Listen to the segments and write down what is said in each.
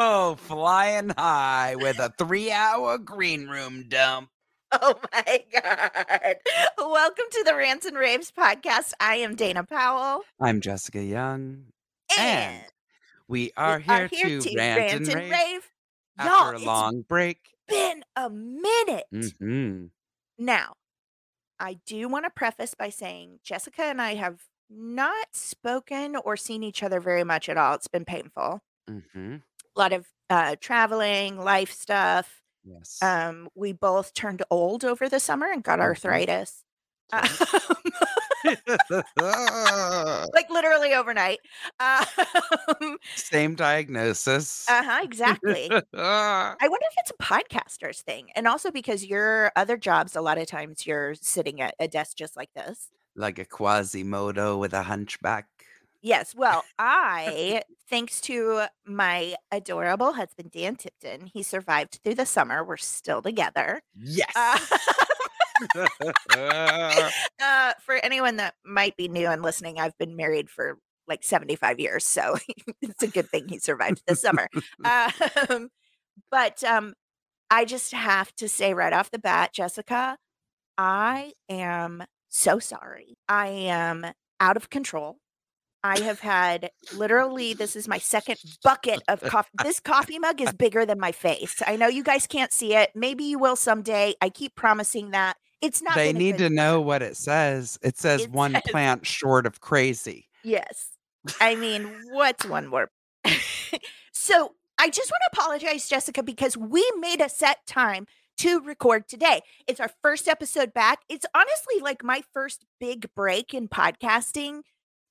Oh, flying high with a three hour green room dump. Oh my God. Welcome to the Rants and Raves podcast. I am Dana Powell. I'm Jessica Young. And, And we we are here, to, rant, and, rave rave. after Y'all, a it's long break. been a minute. hmm Now, I do want to preface by saying Jessica and I have not spoken or seen each other very much at all. It's been painful. hmm A lot of uh, traveling, life stuff. Yes. Um, we both turned old over the summer and got Mhm. arthritis. Um, like literally overnight. Um, Same diagnosis. uh-huh, exactly. I wonder if it's a podcaster's thing. And also because your other jobs, a lot of times you're sitting at a desk just like this. like a Quasimodo with a hunchback. Yes. Well, I, thanks to my adorable husband, Dan Tipton, he survived through the summer. We're still together. Yes. Uh, uh, for anyone that might be new and listening, I've been married for like 75 years. So it's a good thing he survived the summer. Um, but um, I just have to say right off the bat, Jessica, I am so sorry. I am out of control. I have had literally, this is my second bucket of coffee. This coffee mug is bigger than my face. I know you guys can't see it. Maybe you will someday. I keep promising that. It's not. they need to know what it says. It says It one says- plant short of crazy. Yes. I mean, what's one more? so I just want to apologize, Jessica, because we made a set time to record today. It's our first episode back. It's honestly like my first big break in podcasting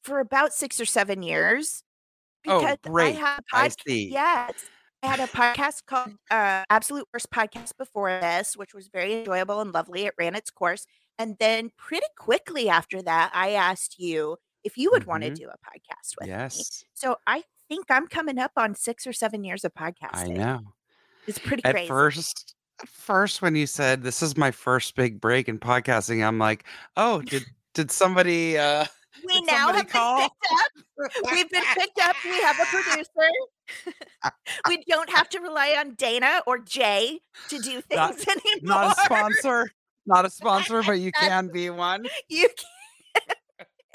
for about six or seven years. Oh, Because great. I had a podcast. see. Yes. I had a podcast called uh, Absolute Worst Podcast before this, which was very enjoyable and lovely. It ran its course. And then pretty quickly after that, I asked you if you would want to do a podcast with me. Yes, So I think I'm coming up on six or seven years of podcasting. I know. It's pretty At crazy. first, at first, when you said this is my first big break in podcasting, I'm like, oh, did did somebody? uh we now have call? been picked up. We've been picked up. We have a producer. we don't have to rely on Dana or Jay to do things Not- anymore. Not a sponsor. Not a sponsor, but you can be one You can.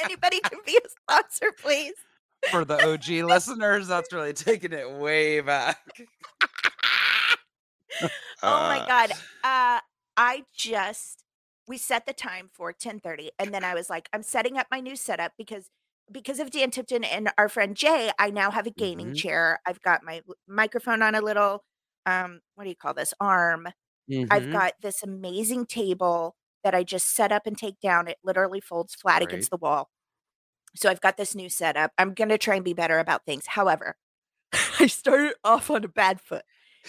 Anybody can be a sponsor, please. for the OG listeners. That's really taking it way back. oh my god uh i just we set the time for 10:30 and then i was like i'm setting up my new setup because because of Dan Tipton and our friend Jay, I now have a gaming Mhm. chair. I've got my microphone on a little um what do you call this? arm. I've mhm. got this amazing table that I just set up and take down. It literally folds flat against the wall. So I've got this new setup. I'm going to try and be better about things. However, I started off on a bad foot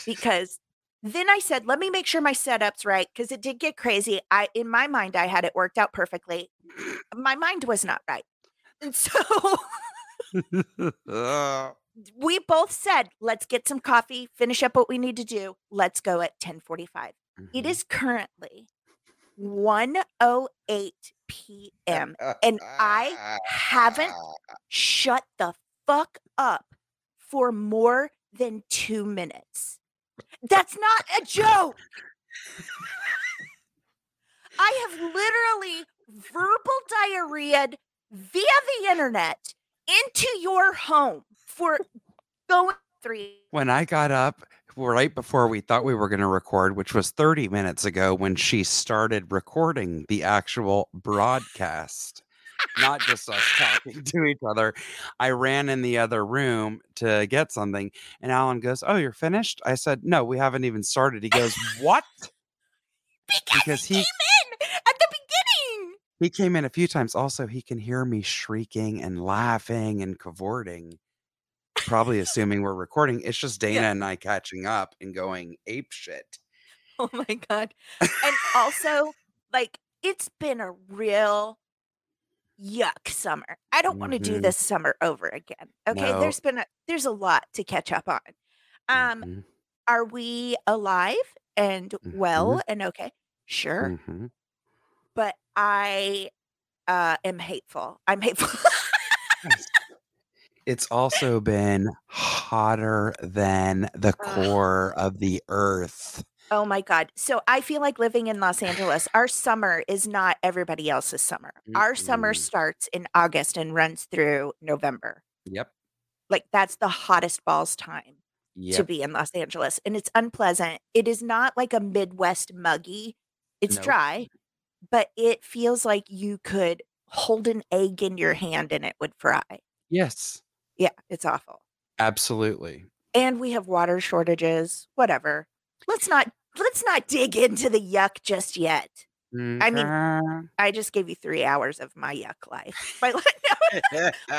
because then I said, let me make sure my setup's right because it did get crazy. I in my mind I had it worked out perfectly. My mind was not right. And so we both said, let's get some coffee, finish up what we need to do. Let's go at 1045. It mhm. is currently 108 p.m. and I haven't Shut the fuck up for more than 2 minutes. That's not a joke. I have literally verbal diarrheaed via the internet into your home for going 3 When I got up right before we thought we were going to record, which was 30 minutes ago, when she started recording the actual broadcast, not just us talking to each other, I ran in the other room to get something. And Alan goes, Oh, you're finished? I said, No, we haven't even started. He goes, What? because, Because he in at the beginning. He came in a few times. Also, he can hear me shrieking and laughing and cavorting. probably assuming we're recording. It's just Dana Yeah. and I catching up and going ape shit. Oh my god. And also, like, it's been a real yuck summer. I don't want to do Mhm. this summer over again. Okay, No. there's been a there's a lot to catch up on. Um, Mhm, are we alive and well Mhm. and okay? Sure, mhm. but I uh am hateful. I'm hateful. Yes. It's also been hotter than the Ugh. core of the earth. Oh my god. So I feel like living in Los Angeles, our summer is not everybody else's summer. Our summer Mm-mm. starts in August and runs through November. Yep. Like that's the hottest balls time to Yep. be in Los Angeles and it's unpleasant. It is not like a Midwest muggy. It's dry, but it feels like you could hold an egg in your hand and it would fry. Yes. Yeah, it's awful. Absolutely. And we have water shortages, whatever. Let's not let's not dig into the yuck just yet. I mean, I just gave you 3 hours of my yuck life. My no,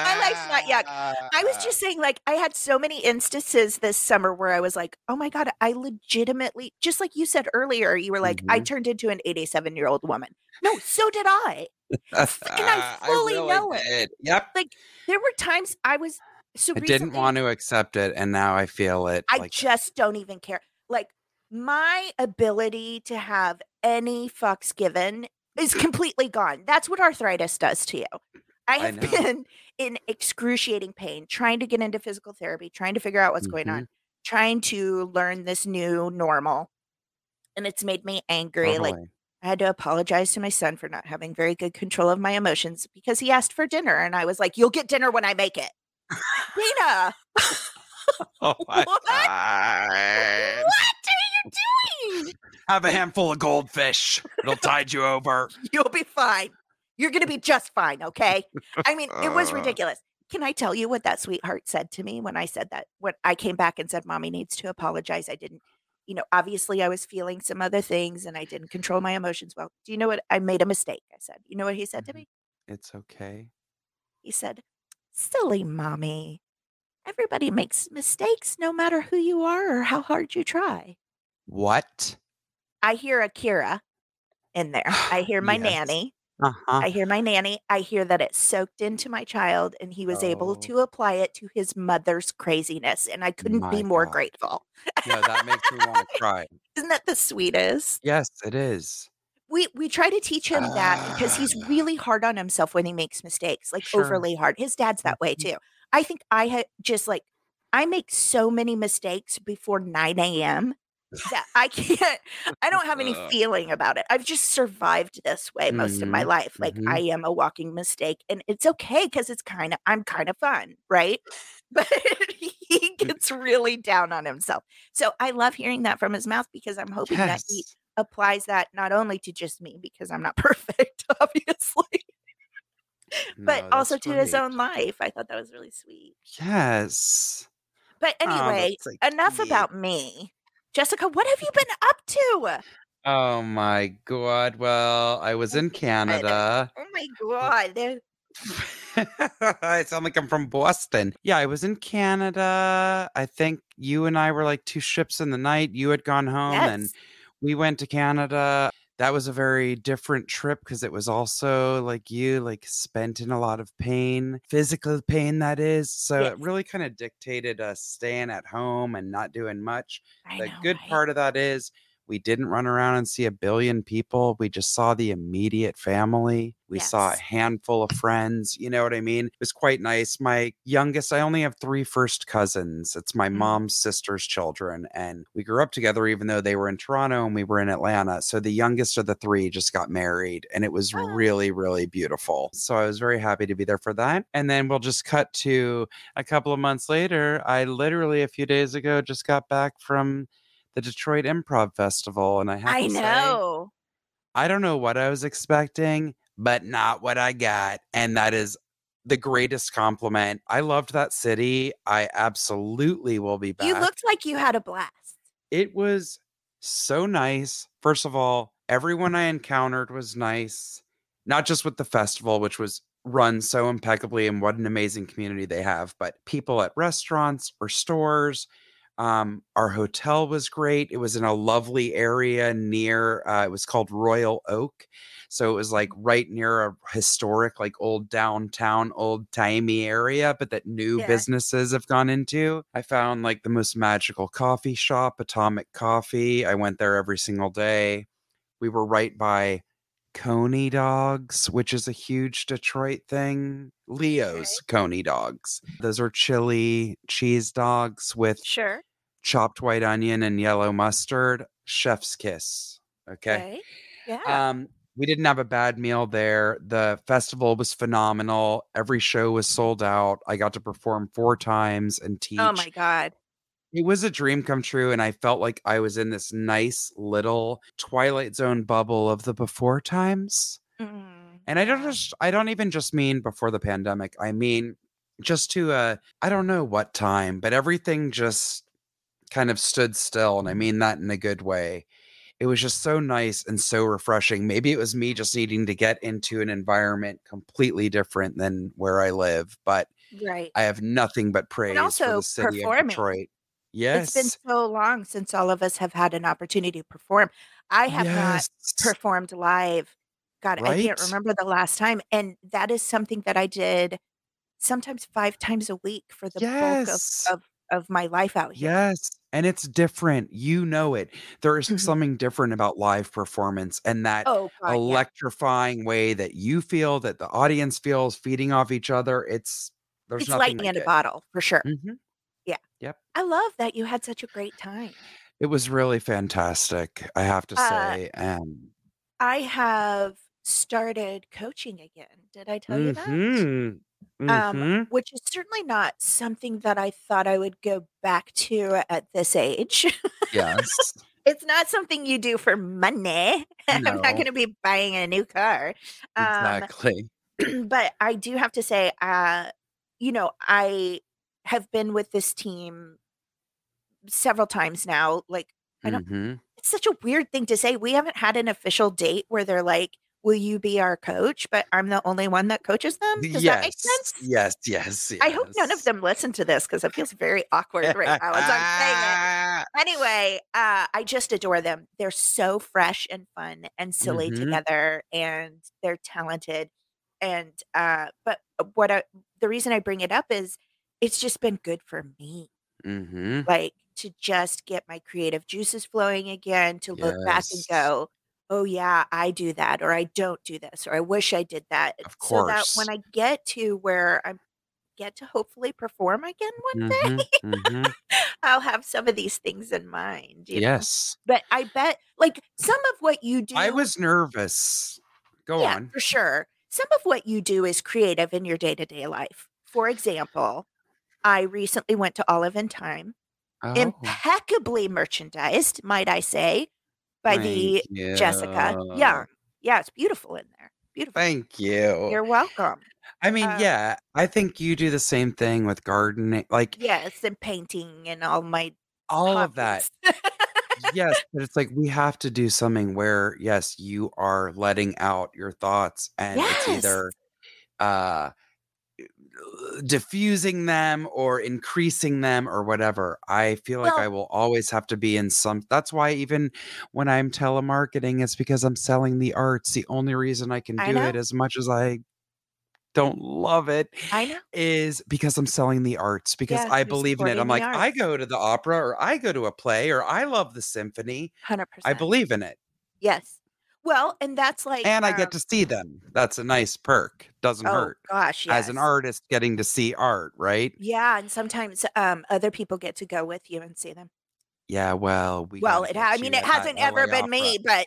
my life's not yuck. I was just saying, like, I had so many instances this summer where I was like, "Oh my god, I legitimately" just like you said earlier, you were like, "I Mhm. turned into an 87-year-old woman." No, so did I. and I fully really know it. did. Yep. Like, there were times I was so I didn't want to accept it, and now I feel it. I like just don't even care. Like, my ability to have any fucks given is completely gone. That's what arthritis does to you. I I have know. been in excruciating pain, trying to get into physical therapy, trying to figure out what's going Mhm. on, trying to learn this new normal. And it's made me angry. Like, I had to apologize to my son for not having very good control of my emotions because he asked for dinner. And I was like, You'll get dinner when I make it. Dana, Oh my What? God. what you doing? Have a handful of goldfish. It'll tide you over. You'll be fine. You're going to be just fine, okay? I mean, it was Uh. ridiculous. Can I tell you what that sweetheart said to me when I said that? When I came back and said, Mommy needs to apologize. I didn't, you know, obviously I was feeling some other things and I didn't control my emotions well. Do you know what? I made a mistake. I said, You know what he said to Mhm. me? It's okay. He said, Silly mommy. Everybody makes mistakes no matter who you are or how hard you try. What? I hear Akira in there. I hear my Yes. nanny. Uh-huh. I hear my nanny. I hear that it soaked into my child and he was able Oh. to apply it to his mother's craziness. And I couldn't My be more God. grateful. No, that makes me want to cry. Isn't that the sweetest? Yes, it is. We we try to teach him that because he's Ah. really hard on himself when he makes mistakes, like Sure. overly hard. His dad's that way Mhm. too. I think I had just like I make so many mistakes before 9 a.m. that I can't I don't have any Ugh. feeling about it. I've just survived this way most of my Mhm, life. Like mhm. I am a walking mistake and it's okay because it's kind of I'm kind of fun, right? But he gets really down on himself. So I love hearing that from his mouth because I'm hoping that he applies that not only to just me because I'm not perfect, obviously, but No, also to his own life. I thought that was really sweet. Yes. But Oh, anyway, that's so enough about me. Jessica, what have you been up to? Oh my god. Well, I was in Canada. Oh my god. I sound like I'm from Boston. Yeah, I was in Canada. I think you and I were like two ships in the night. You had gone home and we went to Canada. That was a very different trip because it was also like you, like spent in a lot of pain, physical pain, that is. So Yes. it really kind of dictated us staying at home and not doing much. I The know, good right? part of that is we didn't run around and see a billion people. We just saw the immediate family. We saw a handful of friends. You know what I mean? It was quite nice. My youngest, I only have three first cousins. It's my Mhm. mom's sister's children. And we grew up together, even though they were in Toronto and we were in Atlanta. So the youngest of the three just got married. And it was Oh. really, really beautiful. So I was very happy to be there for that. And then we'll just cut to a couple of months later. I literally, a few days ago, just got back from the Detroit Improv Festival. And I have I to say, know. I don't know what I was expecting, but not what I got. And that is the greatest compliment. I loved that city. I absolutely will be back. You looked like you had a blast. it was so nice. First of all, everyone I encountered was nice, not just with the festival, which was run so impeccably and what an amazing community they have. But people at restaurants or stores, um, our hotel was great. It was in a lovely area near, uh, it was called Royal Oak. So it was like right near a historic, like old downtown, old timey area, but that new Yeah. businesses have gone into. I found like the most magical coffee shop, Atomic Coffee. I went there every single day. We were right by Coney Dogs, which is a huge Detroit thing. Leo's Coney Dogs. Those are chili cheese dogs with Sure. chopped white onion and yellow mustard. Chef's kiss. Okay. Okay. Yeah. Um, we didn't have a bad meal there. The festival was phenomenal. Every show was sold out. I got to perform four times and teach. oh my God. It was a dream come true, and I felt like I was in this nice little Twilight Zone bubble of the before times. Mm, And I don't just I don't even just mean before the pandemic. I mean just to uh I don't know what time, but everything just kind of stood still and I mean that in a good way. It was just so nice and so refreshing. Maybe it was me just needing to get into an environment completely different than where I live, but Right. I have nothing but praise for also the city of performing. Detroit. It's been so long since all of us have had an opportunity to perform. I have not performed live. God, I can't remember the last time. And that is something that I did sometimes 5 times a week for the bulk of of of my life out here. Yes, and it's different. You know it. There is Mhm. something different about live performance and that Oh god, yeah. electrifying way that you feel, that the audience feels, feeding off each other. It's there's It's nothing lightning like in a bottle for sure. Mhm. Yeah. Yep. I love that you had such a great time. It was really fantastic, I have to Uh say. And I have started coaching again. Did I tell you that? Mhm. Um, Mhm. which is certainly not something that I thought I would go back to at this age. Yes. It's not something you do for money. I'm not No. gonna be buying a new car. Um, Exactly. but I do have to say, uh, you know, I have been with this team several times now. Like, I don't Mhm. it's such a weird thing to say. We haven't had an official date where they're like, "Will you be our coach?" But I'm the only one that coaches them. Does that make sense? Yes, yes, I hope none of them listen to this because it feels very awkward right now as I'm saying it. Anyway, uh, I just adore them. They're so fresh and fun and silly Mhm. together, and they're talented. And uh, but what I, the reason I bring it up is it's just been good for me, Mhm. like to just get my creative juices flowing again, to look back and go, "Oh yeah, I do that," or "I don't do this," or "I wish I did that," Of so that when I get to where I get to hopefully perform again one day, Mhm. Mhm. I'll have some of these things in mind, you know? Yes. But I bet like some of what you do. I was nervous. Go Yeah, on. for sure. Some of what you do is creative in your day-to-day life. For example, I recently went to Olive and Thyme, Oh, impeccably merchandised, might I say, by the thank Jessica you. Young. Yeah, it's beautiful in there. Beautiful. Thank you. You're welcome. I mean, Um yeah, I think you do the same thing with gardening, like Yes, and painting and all my all of that. Yes, but it's like we have to do something where, yes, you are letting out your thoughts and it's either uh diffusing them or increasing them or whatever. I feel like I will always have to be in some that's why even when I'm telemarketing, it's because I'm selling the arts. The only reason I can I do it as much as I don't love it I know. is because I'm selling the arts, because Yes, I believe in it. I'm like, I go to the opera or I go to a play or I love the symphony. I 100%. I believe in it. Yes. Well, and that's like, And I get um to see them. That's a nice perk. Doesn't Oh hurt. gosh, As an artist getting to see art, right? Yeah, and sometimes, um, other people get to go with you and see them. Yeah, well, we Well, it ha I mean, it hasn't LA ever been Opera. me, but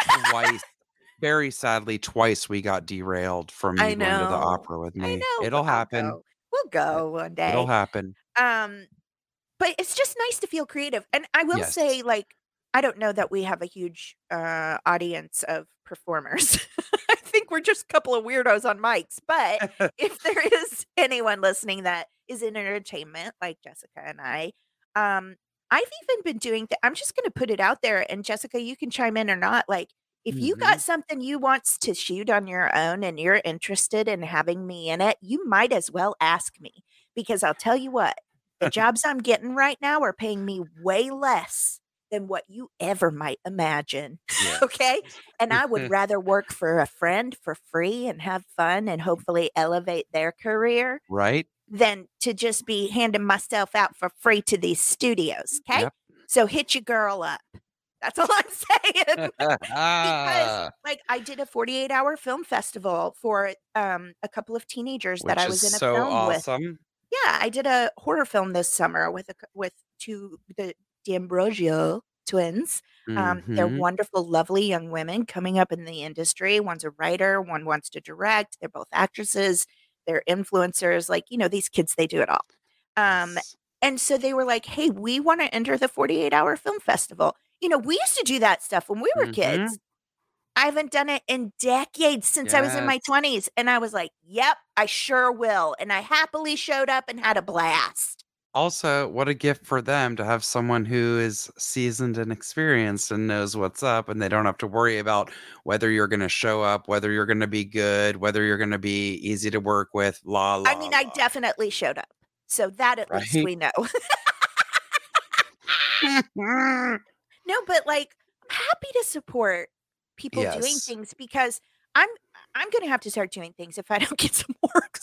Twice. Very sadly, twice we got derailed from you going to the opera with I me. know, It'll happen. go. We'll go one day. it'll happen. Um, but it's just nice to feel creative, and I will Yes. say, like, I don't know that we have a huge, uh, audience of performers. I think we're just a couple of weirdos on mics, but if there is anyone listening that is in entertainment like Jessica and I, um, I've even been doing th I'm just gonna put it out there, and Jessica, you can chime in or not, like, If you Mhm. got something you wants to shoot on your own and you're interested in having me in it, you might as well ask me because I'll tell you what, the jobs I'm getting right now are paying me way less than what you ever might imagine. Yeah. Okay. And I would rather work for a friend for free and have fun and hopefully elevate their career Right? than to just be handing myself out for free to these studios. Okay. Yep. So hit your girl up. That's all I'm saying. Ah, like I did a 48 hour film festival for um a couple of teenagers which that I was in a so film with. Yeah, I did a horror film this summer with a with two the D'Ambrosio twins. Um, they're Mhm. wonderful, lovely young women coming up in the industry. One's a writer, one wants to direct. They're both actresses. They're influencers. Like you know, these kids, they do it all. Um, Yes. and so they were like, "Hey, we want to enter the 48 hour film festival." You know, we used to do that stuff when we were Mhm. kids. I haven't done it in decades since I was in my 20s. And I was like, yep, I sure will. And I happily showed up and had a blast. Also, what a gift for them to have someone who is seasoned and experienced and knows what's up, and they don't have to worry about whether you're going to show up, whether you're going to be good, whether you're going to be easy to work with. La la. I mean, I definitely showed up. So that at least we know. no, but like, I'm happy to support people doing things because I'm I'm gonna have to start doing things if I don't get some work.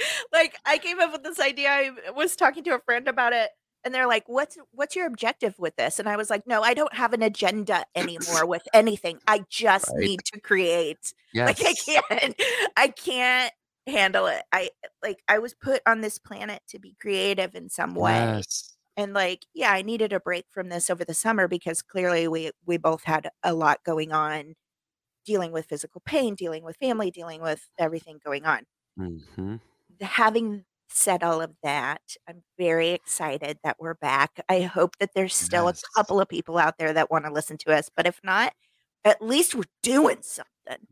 like I came up with this idea. I was talking to a friend about it, and they're like, "What's what's your objective with this?" And I was like, "No, I don't have an agenda anymore with anything. I just Right. need to create. Like I can't, I can't handle it. I like I was put on this planet to be creative in some way." Yes. and like yeah i needed a break from this over the summer because clearly we we both had a lot going on dealing with physical pain dealing with family dealing with everything going on The- having said all of that i'm very excited that we're back i hope that there's still Yes. a couple of people out there that want to listen to us but if not at least we're doing something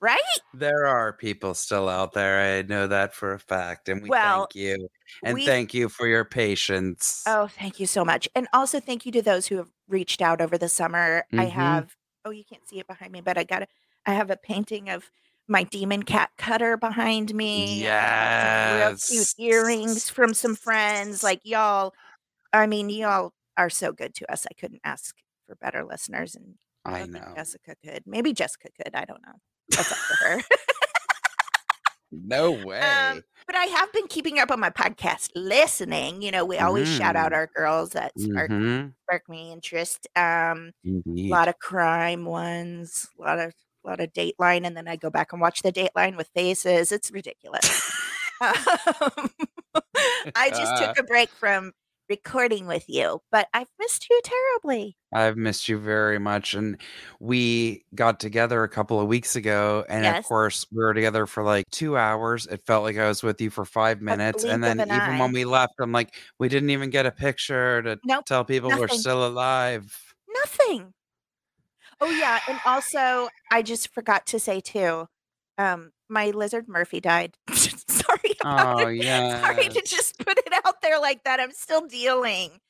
right There are people still out there. I know that for a fact. And we Well, thank you. And we- thank you for your patience. Oh, thank you so much. And also thank you to those who have reached out over the summer. I Mhm. have oh, you can't see it behind me, but I got a I have a painting of my demon cat cutter behind me. I have some real cute earrings from some friends. Like y'all, I mean, y'all are so good to us. I couldn't ask for better listeners and I I know. Jessica could. Maybe Jessica could. I don't know. That's up to her. No way. Um, but I have been keeping up on my podcast listening. You know, we always shout out Mm. our girls that spark, Mhm. spark me interest. Um, a lot of crime ones, a lot of a lot of Dateline, and then I go back and watch the Dateline with faces. It's ridiculous. um, I just took a break from recording with you, but I've missed you terribly. I've missed you very much. And we got together a couple of weeks ago. And Yes. of course, we were together for like two hours. It felt like I was with you for five minutes. And then an even eye. when we left, I'm like, we didn't even get a picture to Nope, tell people we're still alive. Nothing. Oh yeah, and also I just forgot to say too, um, my lizard Murphy died. Sorry about Oh, it. yeah. Sorry to just put it out there like that. I'm still dealing.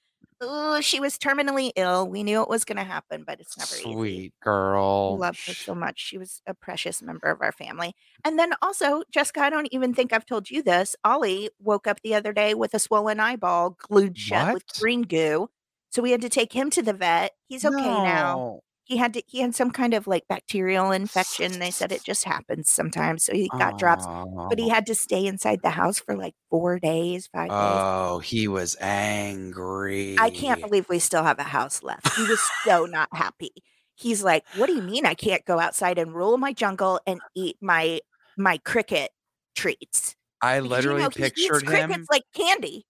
Ooh, she was terminally ill. We knew it was going to happen, but it's never easy. Sweet girl. Loved her so much. She was a precious member of our family. And then also, Jessica, I don't even think I've told you this. Ollie woke up the other day with a swollen eyeball glued shut with green goo. So we had to take him to the vet. He's okay now No. He had to he had some kind of like bacterial infection they said it just happens sometimes so he got drops but he Oh. had to stay inside the house for like four days five days Oh, he was angry. i can't believe we still have a house left he was so not happy he's like what do you mean i can't go outside and rule my jungle and eat my my cricket treats I Because, literally you know, pictured him. crickets like candy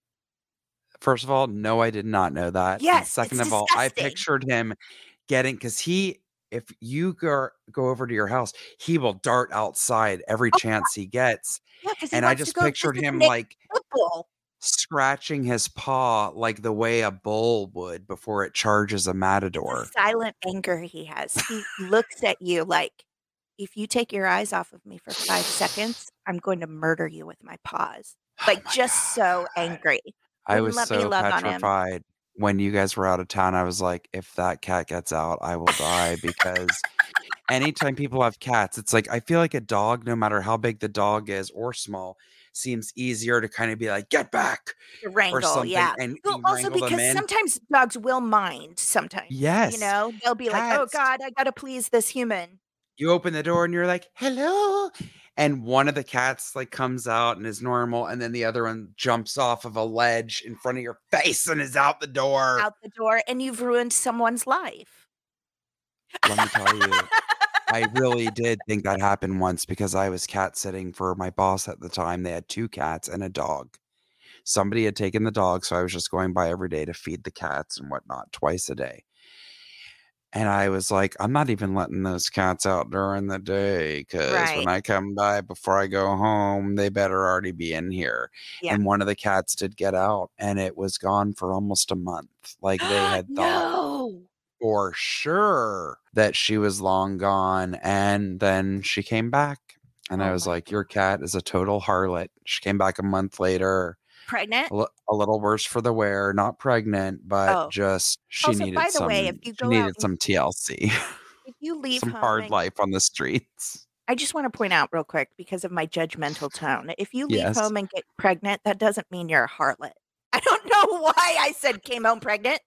First of all, no, I did not know that. And Yes, it's second of all, I pictured him getting because he, if you go go over to your house, he will dart outside every Oh, chance he gets. yeah because And I just pictured him like football scratching his paw like the way a bull would before it charges a matador. the silent anger he has. He looks at you like, if you take your eyes off of me for five seconds, I'm going to murder you with my paws. Oh Like my just so angry. I was let so love on him. petrified. When you guys were out of town, I was like, if that cat gets out, I will die because anytime people have cats, it's like I feel like a dog, no matter how big the dog is or small, seems easier to kind of be like, get back or wrangle, something. yeah. And Well, also because sometimes dogs will mind sometimes. Yes. You know, they'll be like, "Oh God, I gotta please this human." you open the door and you're like, hello. And one of the cats like comes out and is normal, and then the other one jumps off of a ledge in front of your face and is out the door. Out the door, and you've ruined someone's life. Let me tell you, I really did think that happened once because I was cat sitting for my boss at the time. They had two cats and a dog. Somebody had taken the dog, so I was just going by every day to feed the cats and whatnot twice a day. And I was like, I'm not even letting those cats out during the day because Right. when I come by before I go home, they better already be in here. Yeah. And one of the cats did get out and it was gone for almost a month. Like they had thought no. for sure that she was long gone. And then she came back. And I Oh was my like, Your cat is a total harlot. She came back a month later, Pregnant. a, little worse for the wear, not pregnant, but Oh. just she Also, needed by the some way, if you go needed some TLC, If you leave some home hard and- life on the streets. I just want to point out real quick because of my judgmental tone. If you leave Yes. home and get pregnant, that doesn't mean you're a harlot. I don't know why I said came home pregnant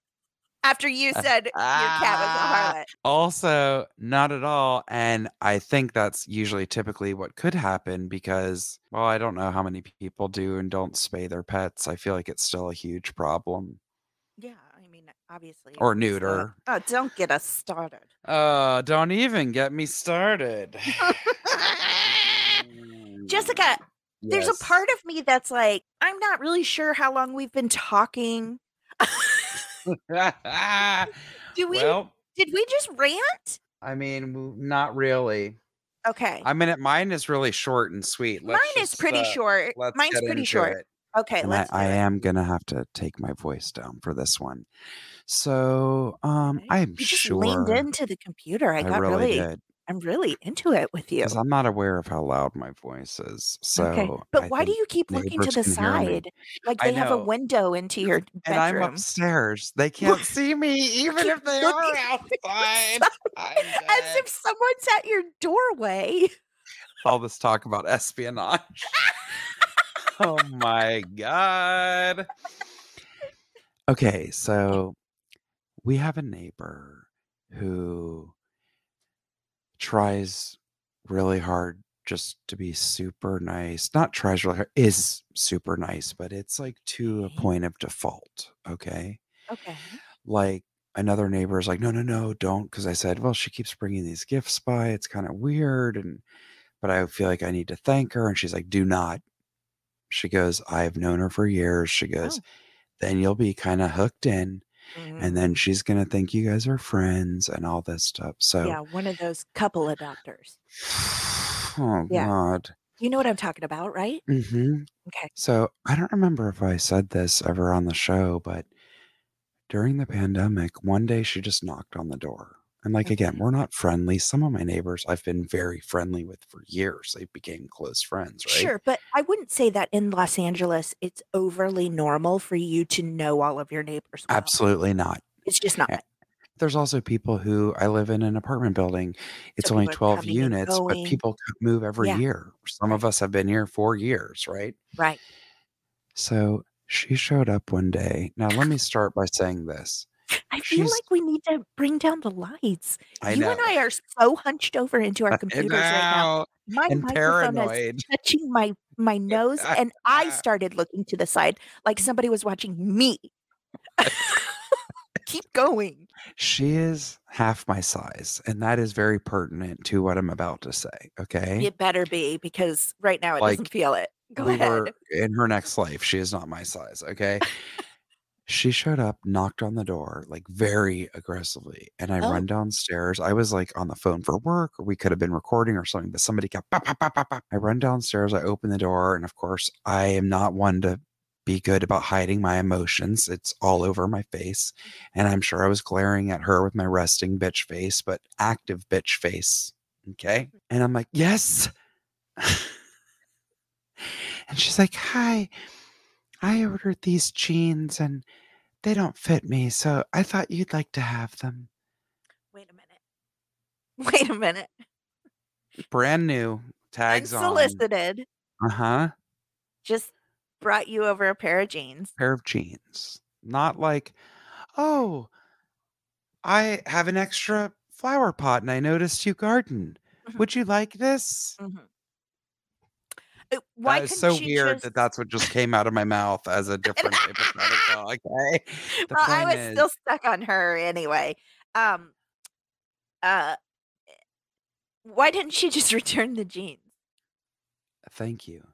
after you said your cat was Ah. a harlot. Also, not at all. And I think that's usually typically what could happen because, well, I don't know how many people do and don't spay their pets. I feel like it's still a huge problem. Yeah, I mean, obviously. Or neuter. oh, don't get us started. Uh, don't even get me started. Jessica, there's a part of me that's like, I'm not really sure how long we've been talking. Do we? well, did we just rant? I mean, not really. Okay. I mean, mine is really short and sweet. Mine Let's is just, pretty uh, short. let's Mine's get pretty into short. it. Okay, and I, let's. do I it. am gonna have to take my voice down for this one. So, um, Okay. I'm You just sure leaned into the computer. I, I got really, really, did I'm really into it with you. because I'm not aware of how loud my voice is. So, okay, but I why do you keep looking to the can hear me. side? Like they have a window into your And I'm upstairs. They can't see me, even if they are outside. As if someone's at your doorway. all this talk about espionage. oh my god. Okay, so we have a neighbor who tries really hard just to be super nice. Not tries really hard, is super nice, but it's like to a point of default. Okay. Okay. Like another neighbor is like, no, no, no, don't. Cause I said, well, she keeps bringing these gifts by. It's kind of weird. And, but I feel like I need to thank her. And she's like, do not. She goes, I've known her for years. She goes, Oh. then you'll be kind of hooked in. Mhm. And then she's going to think you guys are friends and all this stuff. So, yeah, one of those couple adopters. oh, Yeah. God. You know what I'm talking about, right? Mm-hmm. Okay. So I don't remember if I said this ever on the show, but during the pandemic, one day she just knocked on the door. And like again, we're not friendly. Some of my neighbors I've been very friendly with for years. They became close friends, right? Sure, but I wouldn't say that in Los Angeles it's overly normal for you to know all of your neighbors. Well. Absolutely not. It's just not. Yeah. There's also people who I live in an apartment building. It's So only 12 units, but people move every Yeah. year. Some of us have been here four years, right? Right. So she showed up one day. Now, let me start by saying this. I feel She's- like we need to bring down the lights. I you know. and I are so hunched over into our computers right now. know, My and microphone is touching my my nose, and I started looking to the side like somebody was watching me. Keep going. She is half my size, and that is very pertinent to what I'm about to say. Okay. It better be because right now it Like, doesn't feel it. Go we ahead. were in her next life. She is not my size. Okay. she showed up, knocked on the door like very aggressively, and I Oh. run downstairs. I was like on the phone for work, or we could have been recording or something, but somebody kept. Pop, pop, pop, pop, pop. I run downstairs. I open the door, and of course, I am not one to be good about hiding my emotions. It's all over my face, and I'm sure I was glaring at her with my resting bitch face, but active bitch face. Okay, and I'm like, yes. and she's like, hi. I ordered these jeans and They don't fit me, so I thought you'd like to have them. Wait a minute. Wait a minute. Brand new, tags on. Unsolicited. Uh-huh. Just brought you over a pair of jeans. Pair of jeans. Not like, "Oh, I have an extra flower pot and I noticed you garden. Mhm. Would you like this?" Mhm. Uh, why That is so she weird just that that's what just came out of my mouth as a different hypothetical, okay? The Well, I was still stuck on her anyway. Um, uh, why didn't she just return the jeans? Thank you.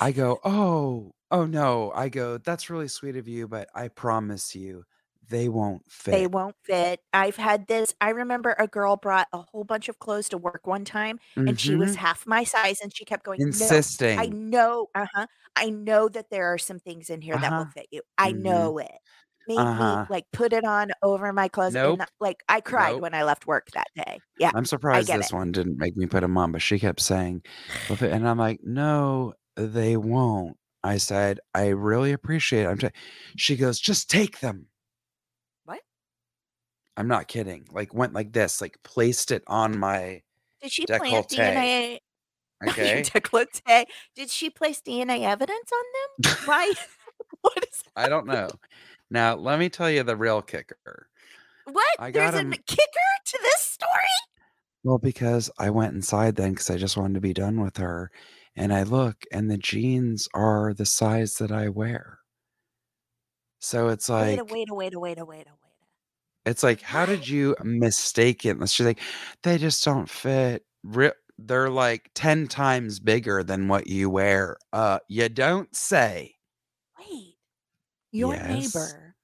I go, "Oh, oh, no." I go, "That's really sweet of you, but I promise you, they won't fit. They won't fit. I've had this I remember a girl brought a whole bunch of clothes to work one time, and she was Mhm. half my size, and she kept going, "No, I know uh-huh, I know that there are some things in here that will Uh-huh. fit you. I Mhm. know it." Made Uh-huh. like, put it on over my clothes, Nope. like, I cried Nope. when I left work that day. Yeah, I'm surprised this it. one didn't make me put them on, but she kept saying, and I'm like, "No, they won't." I said, "I really appreciate it, I'm t" She goes, "Just take them." I'm not kidding, like, went like this, like, placed it on my Did she plant. DNA Okay? décolleté? Did she place DNA evidence on them? Why what is I don't know. Now, let me tell you the real kicker. What? I There's a kicker to this story? Well, because I went inside then because I just wanted to be done with her, and I look, and the jeans are the size that I wear. So it's Wait a like wait a wait a wait a wait a wait it's like, "How did you mistaken" she's like, "They just don't fit. They're, like, 10 times bigger than what you wear." "Uh, you don't say." Wait. Your Yes. neighbor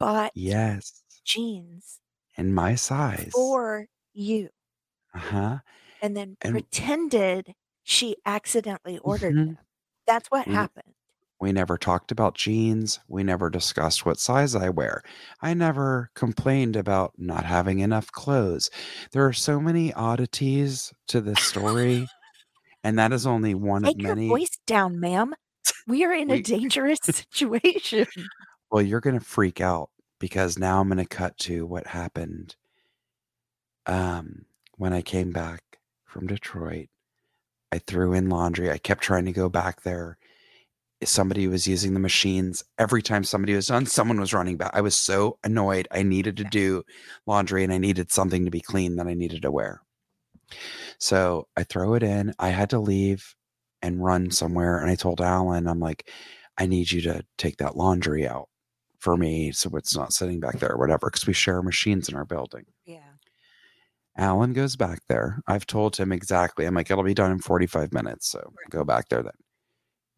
bought Yes. jeans In my size. for you Uh-huh. and then And pretended she accidentally ordered Mhm. them. That's what We happened. We never talked about jeans, we never discussed what size I wear. I never complained about not having enough clothes. There are so many oddities to this story, and that is only one of many. Take your voice down, ma'am. We are in a dangerous situation. Well, you're gonna freak out because now I'm gonna cut to what happened um, when I came back from Detroit. I threw in laundry, I kept trying to go back there. Somebody was using the machines. Every time somebody was done, someone was running back. I was so annoyed. I needed to do laundry, and I needed something to be clean that I needed to wear. So, I throw it in. I had to leave and run somewhere, and I told Alan, I'm like, "I need you to take that laundry out for me so it's not sitting back there or whatever because we share machines in our building. Yeah. Alan goes back there. I've told him exactly. I'm like, "It'll be done in 45 minutes, so Right. go back there then."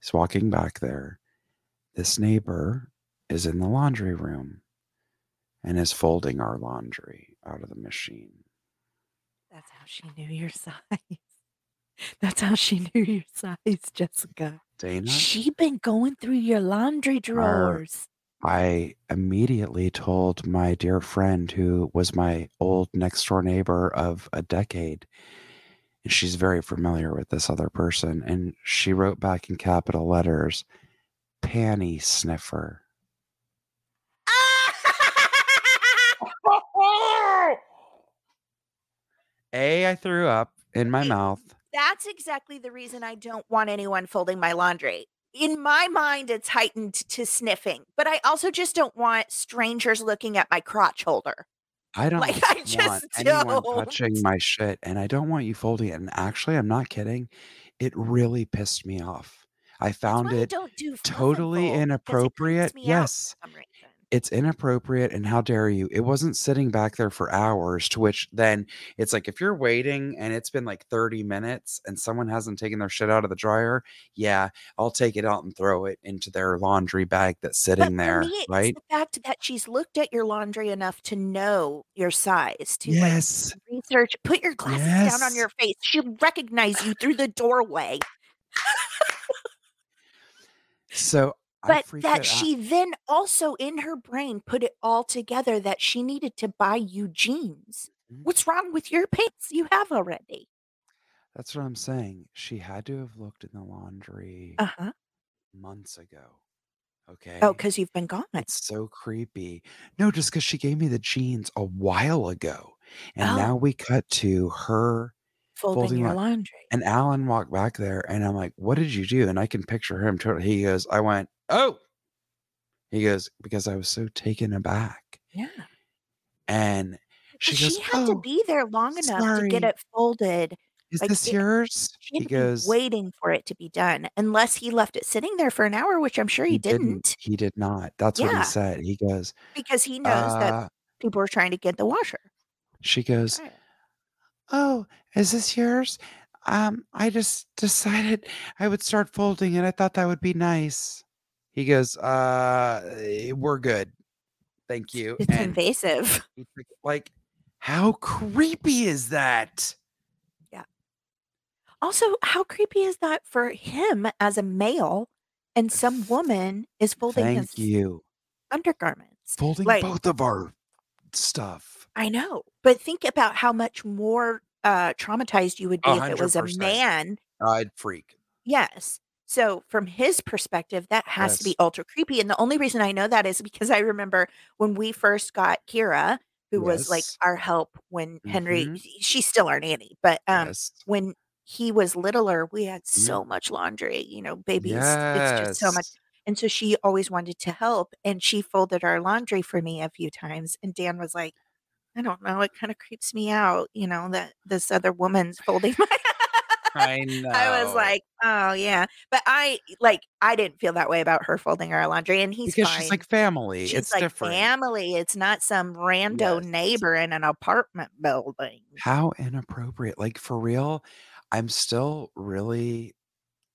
He's walking back there. This neighbor is in the laundry room and is folding our laundry out of the machine. That's how she knew your size. That's how she knew your size, Jessica. Dana? She been going through your laundry Our drawers. I immediately told my dear friend who was my old next door neighbor of a decade, she's very familiar with this other person, and she wrote back in capital letters, "Panty sniffer." A, I threw up in my mouth. That's exactly the reason I don't want anyone folding my laundry. In my mind, it's heightened to sniffing, but I also just don't want strangers looking at my crotch holder. I don't Like, I want just anyone touching don't. my shit, and I don't want you folding it, and actually, I'm not kidding, it really pissed me off. I found it do totally because it inappropriate. Yes. reason. It's inappropriate, and how dare you? It wasn't sitting back there for hours, to which then it's like, if you're waiting and it's been, like, 30 minutes and someone hasn't taken their shit out of the dryer, yeah, I'll take it out and throw it into their laundry bag that's sitting there, me, right? the fact that she's looked at your laundry enough to know your size, to, like, Yes. research "Put your glasses down on your face." She'll recognize you through the doorway. So, But that out. she then also in her brain put it all together that she needed to buy you jeans. Mhm. What's wrong with your pants you have already? That's what I'm saying. She had to have looked in the laundry Uh-huh. months ago, Okay. Oh, because you've been gone. It's so creepy. No, just because she gave me the jeans a while ago. And Oh. now we cut to her Folding, folding your laundry. and Alan walked back there and I'm like, what did you do? And I can picture him totally. He goes, I went, Oh, he goes, because I was so taken aback. Yeah. And she She, goes, had to "Oh, be there long enough to get it folded. Is like, this yours? She He goes, waiting for it to be done, unless he left it sitting there for an hour, which I'm sure he, didn't, He did not. That's what he said. He goes, because he knows that uh, people are trying to get the washer. she goes, Right. Oh, is this yours? Um, I just decided I would start folding it. I thought that would be nice. He goes, uh, eh, we're good. Thank you. It's And invasive. like, how creepy is that? Yeah. Also, how creepy is that for him as a male, and some woman is folding Thank his you. undergarments? Folding Like- both of our stuff. I know, but think about how much more uh, traumatized you would be A if it was a man I'd freak. Yes. So from his perspective, that has to be ultra creepy. And the only reason I know that is because I remember when we first got Kira, who was like our help when Henry, Mhm. she's still our nanny, but um, yes. when he was littler, we had so much laundry, you know, babies. It's just so much. And so she always wanted to help. And she folded our laundry for me a few times. And Dan was like, I don't know. It kind of creeps me out, you know, that this other woman's folding my. I know. I was like, oh yeah, but I like I didn't feel that way about her folding our laundry, and he's because fine. she's like family. She's it's like different. family. It's not some rando Yes. neighbor in an apartment building. How inappropriate. Like for real, I'm still really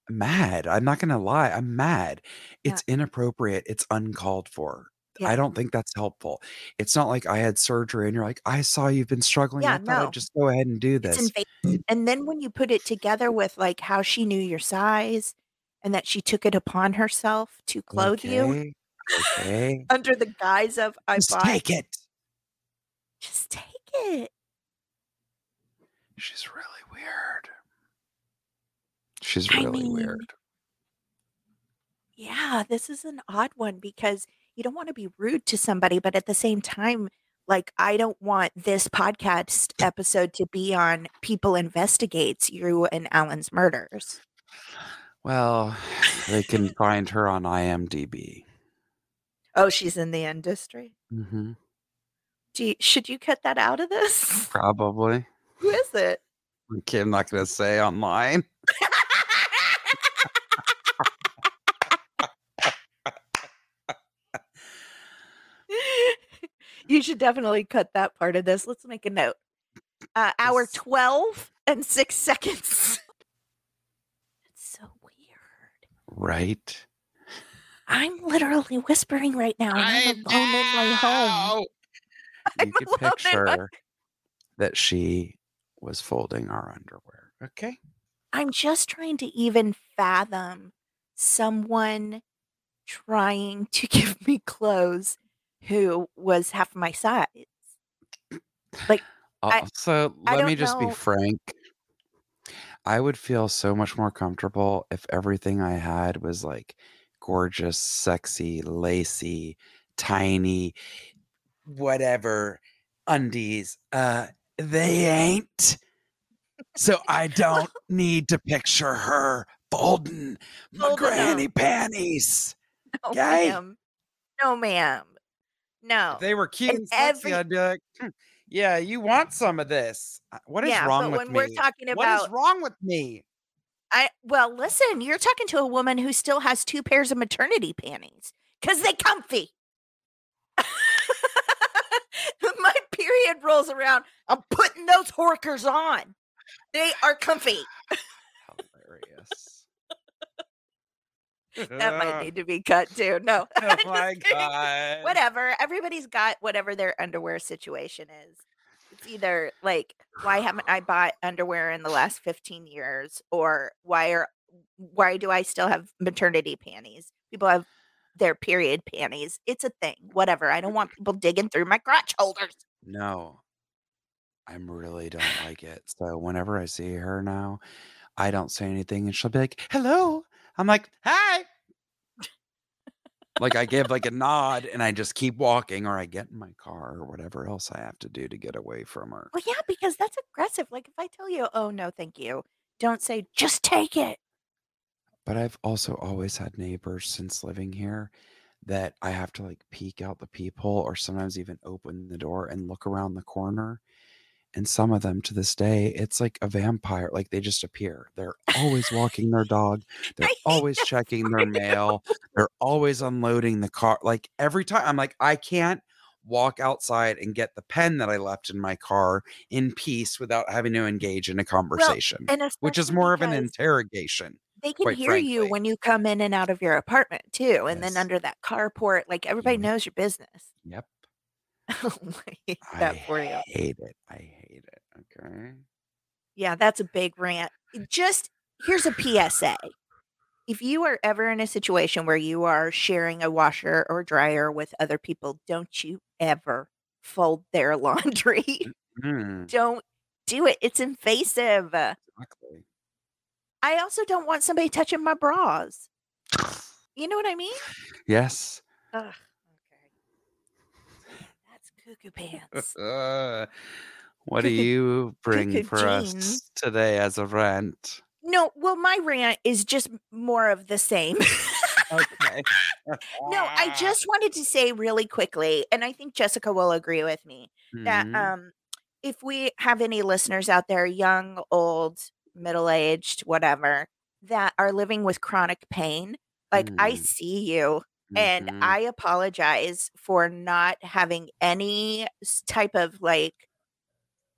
mad. I'm not gonna lie. I'm mad. Yeah. It's inappropriate. It's uncalled for. Yeah. I don't think that's helpful. It's not like I had surgery and you're like, I saw you've been struggling. Yeah, I thought no. I'd just go ahead and do this. And then when you put it together with like how she knew your size, and that she took it upon herself to clothe you okay. Okay. under the guise of I Just bought. take it. Just take it. She's really weird. She's I really mean, weird. Yeah, this is an odd one because you don't want to be rude to somebody, but at the same time, like I don't want this podcast episode to be on people investigates you and Alan's murders. Well, they can find her on IMDb. Oh, she's in the industry. hmm Do you, should you cut that out of this? Probably. Who is it? Okay, I'm not going to say online. you should definitely cut that part of this. Let's make a note. Uh, hour 12 and six seconds. It's so weird. Right? I'm literally whispering right now. And I'm alone in my home. You could alone in my- picture that she was folding our underwear. Okay. I'm just trying to even fathom someone trying to give me clothes who was half my size. I- Also, I let me just be frank. I would feel so much more comfortable if everything I had was like gorgeous, sexy, lacy, tiny, whatever undies. Uh, they ain't. So I don't need to picture her folding my granny panties. No, Okay. ma'am. No, ma'am. No. If they were cute And sexy, every- I'd be like, "Hmm, yeah, you want some of this. Uh, What is yeah, wrong but with when me? we're talking what is wrong with me? I well, listen, you're talking to a woman who still has two pairs of maternity panties because they comfy. My period rolls around. I'm putting those horkers on. They are comfy. Hilarious. That might need to be cut too. No. Oh my god. Whatever. Everybody's got whatever their underwear situation is. It's either like, why haven't I bought underwear in the last 15 years? Or why are why do I still have maternity panties? People have their period panties. It's a thing. Whatever. I don't want people digging through my crotch holders. No. I really don't like it. So whenever I see her now, I don't say anything and she'll be like, hello. I'm like, hi. like I give like a nod and I just keep walking or I get in my car or whatever else I have to do to get away from her. Well, yeah, because that's aggressive. Like if I tell you, "Oh no, thank you," don't say, "Just take it." But I've also always had neighbors since living here that I have to like peek out the peephole or sometimes even open the door and look around the corner. And some of them to this day, it's like a vampire. Like they just appear. They're always walking their dog. They're always checking their mail. They're always unloading the car. Like every time I'm like, I can't walk outside and get the pen that I left in my car in peace without having to engage in a Well, conversation, and which is more of an interrogation, they can hear you when you come in and out of your apartment too, and then under that carport, like everybody Yep. knows your business. Yep. Oh, I hate I that for you. I hate it. I hate it. Okay. Yeah, that's a big rant. Just here's a PSA. If you are ever in a situation where you are sharing a washer or dryer with other people, don't you ever fold their laundry. Mm, don't do it. It's invasive. exactly. I also don't want somebody touching my bras. You know what I mean? Yes. Ugh, cuckoo pants. Uh, what do you bring cuckoo for us today as a rant? No, well, my rant is just more of the same. Okay. no, I just wanted to say really quickly, and I think Jessica will agree with me that Mhm. um, if we have any listeners out there, young, old, middle aged, whatever, that are living with chronic pain, like I Mm. see you and Mhm. I apologize for not having any type of like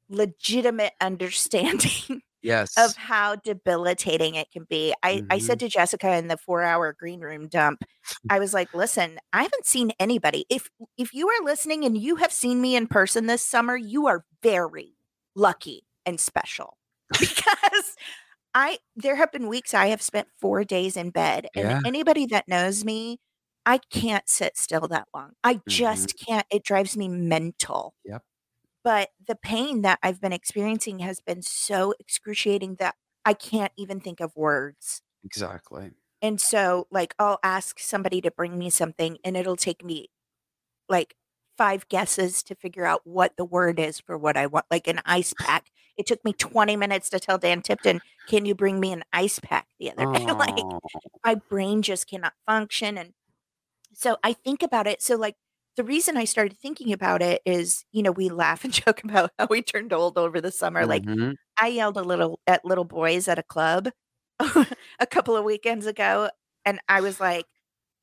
legitimate understanding yes. of how debilitating it can be. I, I said to Jessica in the four hour green room dump, I was like, listen, I haven't seen anybody. If if you are listening and you have seen me in person this summer, you are very lucky and special. Because I there have been weeks I have spent four days in bed. And Yeah. anybody that knows me, I can't sit still that long. I Mhm. just can't. It drives me mental Yep. but the pain that I've been experiencing has been so excruciating that I can't even think of words. Exactly. And so, like, I'll ask somebody to bring me something, and it'll take me like five guesses to figure out what the word is for what I want, like an ice pack. It took me 20 minutes to tell Dan Tipton, Can you bring me an ice pack the other day? like, my brain just cannot function. And so I think about it. So, like, the reason I started thinking about it is, you know, we laugh and joke about how we turned old over the summer. Like, mhm. I yelled a little at little boys at a club a couple of weekends ago, and I was like,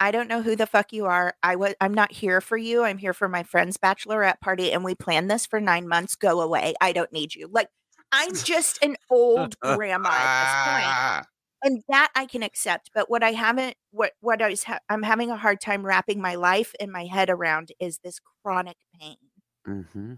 I don't know who the fuck you are. I was I'm not here for you. I'm here for my friend's bachelorette party, and we planned this for nine months. Go away. I don't need you. Like, I'm just an old grandma at this point Ah, and that I can accept. But what I haven't, what what I was, ha- I'm having a hard time wrapping my life and my head around is this chronic pain, mm-hmm.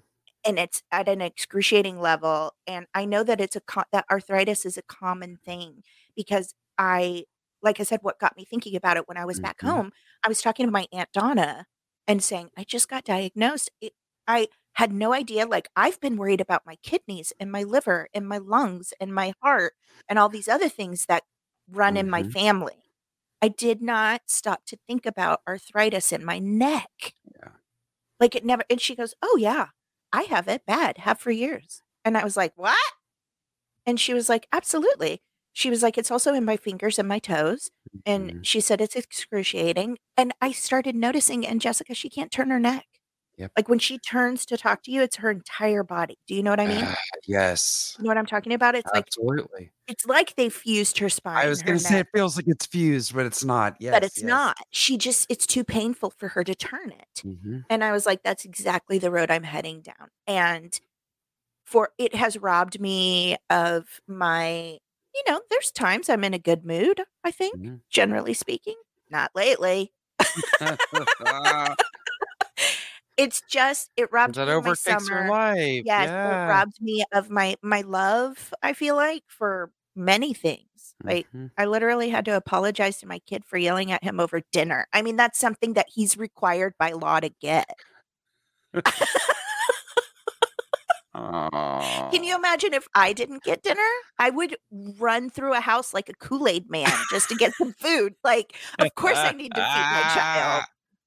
and it's at an excruciating level. And I know that it's a co- that arthritis is a common thing because I, like I said, what got me thinking about it when I was back Mhm. home, I was talking to my aunt Donna and saying I just got diagnosed. It, I had no idea. Like I've been worried about my kidneys and my liver and my lungs and my heart and all these other things that run in my Mhm. family. I did not stop to think about arthritis in my neck. Yeah. Like it never, and she goes, Oh, yeah, I have it bad, have for years. And I was like, What? And she was like, Absolutely. She was like, It's also in my fingers and my toes. And Mhm. she said, It's excruciating. And I started noticing, and Jessica, she can't turn her neck. Yep. Like when she turns to talk to you, it's her entire body. Do you know what I mean? Ah, yes. You know what I'm talking about? It's like Absolutely. it's like they fused her spine. I was going to say it feels like it's fused, but it's not. Yes. but it's yes. not. She just it's too painful for her to turn it. Mhm. And I was like, that's exactly the road I'm heading down. And for it has robbed me of my, you know, there's times I'm in a good mood, I think, Mhm. generally speaking. Not lately. It's just it robbed that me of my your summer. life. Yes, yeah. it robbed me of my my love, I feel like, for many things. Like Mhm. I literally had to apologize to my kid for yelling at him over dinner. I mean, that's something that he's required by law to get. Can you imagine if I didn't get dinner? I would run through a house like a Kool-Aid man just to get some food. Like, of course I need to feed my child.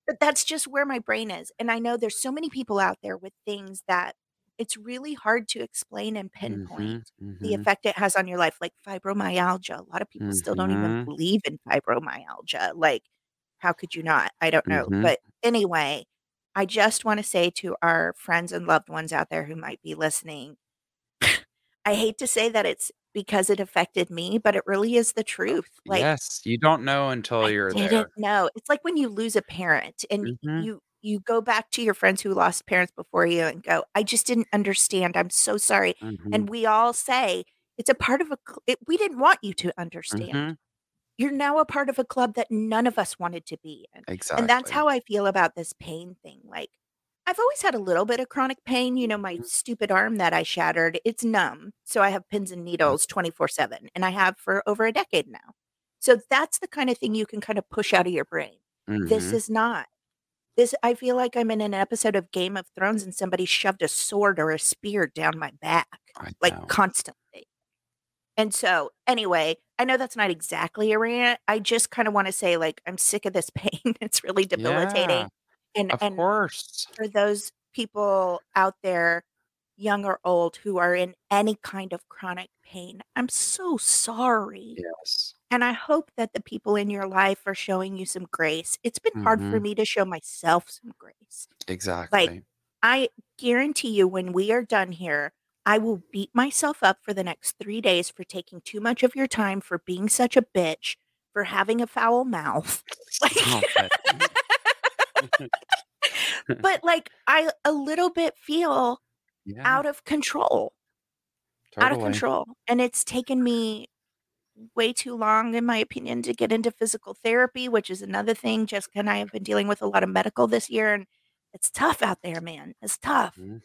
But that's just where my brain is. And I know there's so many people out there with things that it's really hard to explain and pinpoint Mhm, the mhm, effect it has on your life, like fibromyalgia. A lot of people still don't even Mhm. believe in fibromyalgia. Like, how could you not? I don't know. Mhm. But anyway, I just want to say to our friends and loved ones out there who might be listening, I hate to say that it's because it affected me, but it really is the truth. Like, Yes, you don't know until I you're didn't there. know. It's like when you lose a parent and Mhm, you you go back to your friends who lost parents before you and go, "I just didn't understand. I'm so sorry." mhm, And we all say, "It's a part of a it we didn't want you to understand. mhm. You're now a part of a club that none of us wanted to be in." Exactly. And that's how I feel about this pain thing. Like, I've always had a little bit of chronic pain, you know, my Mhm. stupid arm that I shattered, it's numb. So I have pins and needles 24/7, and I have for over a decade now. So that's the kind of thing you can kind of push out of your brain. This Mhm. is not. This I feel like I'm in an episode of Game of Thrones and somebody shoved a sword or a spear down my back, like, constantly. And so, anyway, I know that's not exactly a rant. I just kinda wanna say, like, I'm sick of this pain. It's really Yeah, debilitating. And of and course. for those people out there, young or old, who are in any kind of chronic pain, I'm so sorry. Yes. And I hope that the people in your life are showing you some grace. It's been hard for Mhm. me to show myself some grace. Exactly. Like, I guarantee you when we are done here, I will beat myself up for the next 3 days for taking too much of your time, for being such a bitch, for having a foul mouth. Like it. But, like, I a little bit feel Yeah, out of control. Out of control. And it's taken me way too long, in my opinion, to get into physical therapy, which is another thing. Jessica and I have been dealing with a lot of medical this year, and it's tough out there, man. It's tough. Mhm.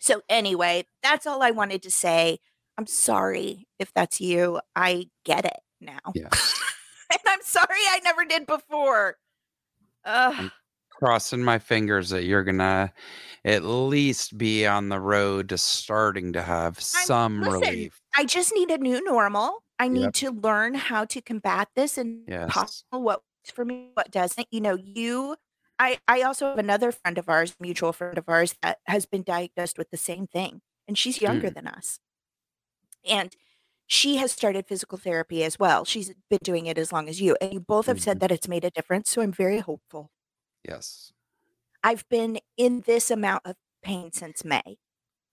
So, anyway, that's all I wanted to say. I'm sorry if that's you. I get it now. Yes. And I'm sorry I never did before. Ugh. Crossing my fingers that you're gonna at least be on the road to starting to have some listen, relief. I just need a new normal. I need Yep. to learn how to combat this and Yes. possible what works for me, what doesn't. You know, you I I also have another friend of ours, mutual friend of ours, that has been diagnosed with the same thing, and she's younger Mm. than us. And she has started physical therapy as well. She's been doing it as long as you, and you both have said Mhm. that it's made a difference, so I'm very hopeful. Yes. I've been in this amount of pain since May,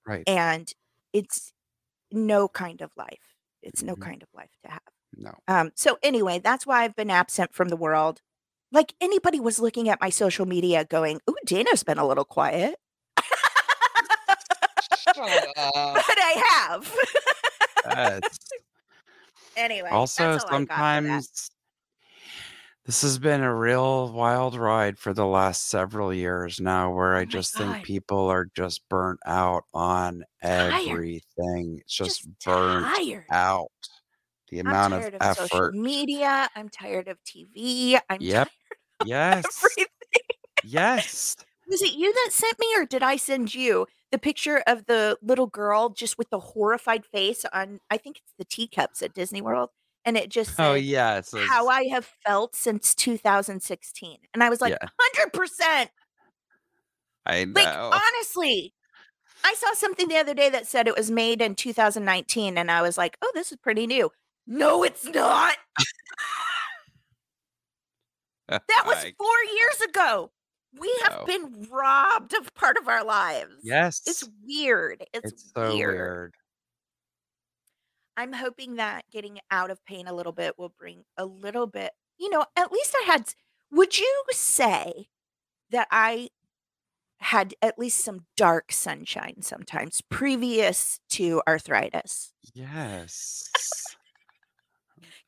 Right. and it's no kind of life. It's no Mhm. kind of life to have. No. Um, so anyway, that's why I've been absent from the world. Like anybody was looking at my social media going, "Ooh, Dana's been a little quiet." Shut up. But I have. Anyway, Also, that's all I got sometimes this has been a real wild ride for the last several years now where Oh I my just god. think people are just burnt out on Tired. everything. It's just Just burnt tired. out. The amount of tired of social effort. media. I'm tired of TV. I'm Yep. tired Yes. everything. Yes. Was it you that sent me, or did I send you the picture of the little girl just with the horrified face on? I think it's the teacups at Disney World, and it just Oh, said, yes. "How I have felt since 2016," and I was like, yeah, "100 percent." I Like know. honestly, I saw something the other day that said it was made in 2019, and I was like, "Oh, this is pretty new." No, it's not. That was four years ago. We have know. been robbed of part of our lives. Yes. It's weird. It's, It's so weird. weird. I'm hoping that getting out of pain a little bit will bring a little bit, you know, at least I had. Would you say that I had at least some dark sunshine sometimes previous to arthritis? Yes.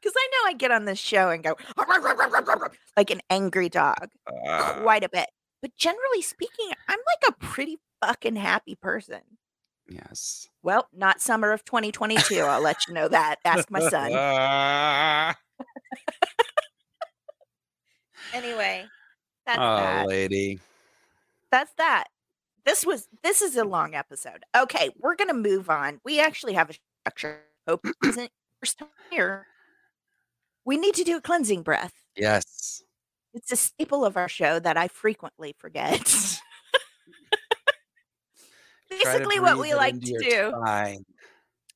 Because I know I get on this show and go like an angry dog Uh, quite a bit. But generally speaking, I'm like a pretty fucking happy person. yes. Well, not summer of 2022. I'll let you know that. Ask my son. Anyway, that's oh, that. lady. That's that. This was this is a long episode. Okay, we're gonna move on. We actually have a structure. Hope isn't first time here. We need to do a cleansing breath. Yes. It's a staple of our show that I frequently forget. basically, what we like to do. Spine.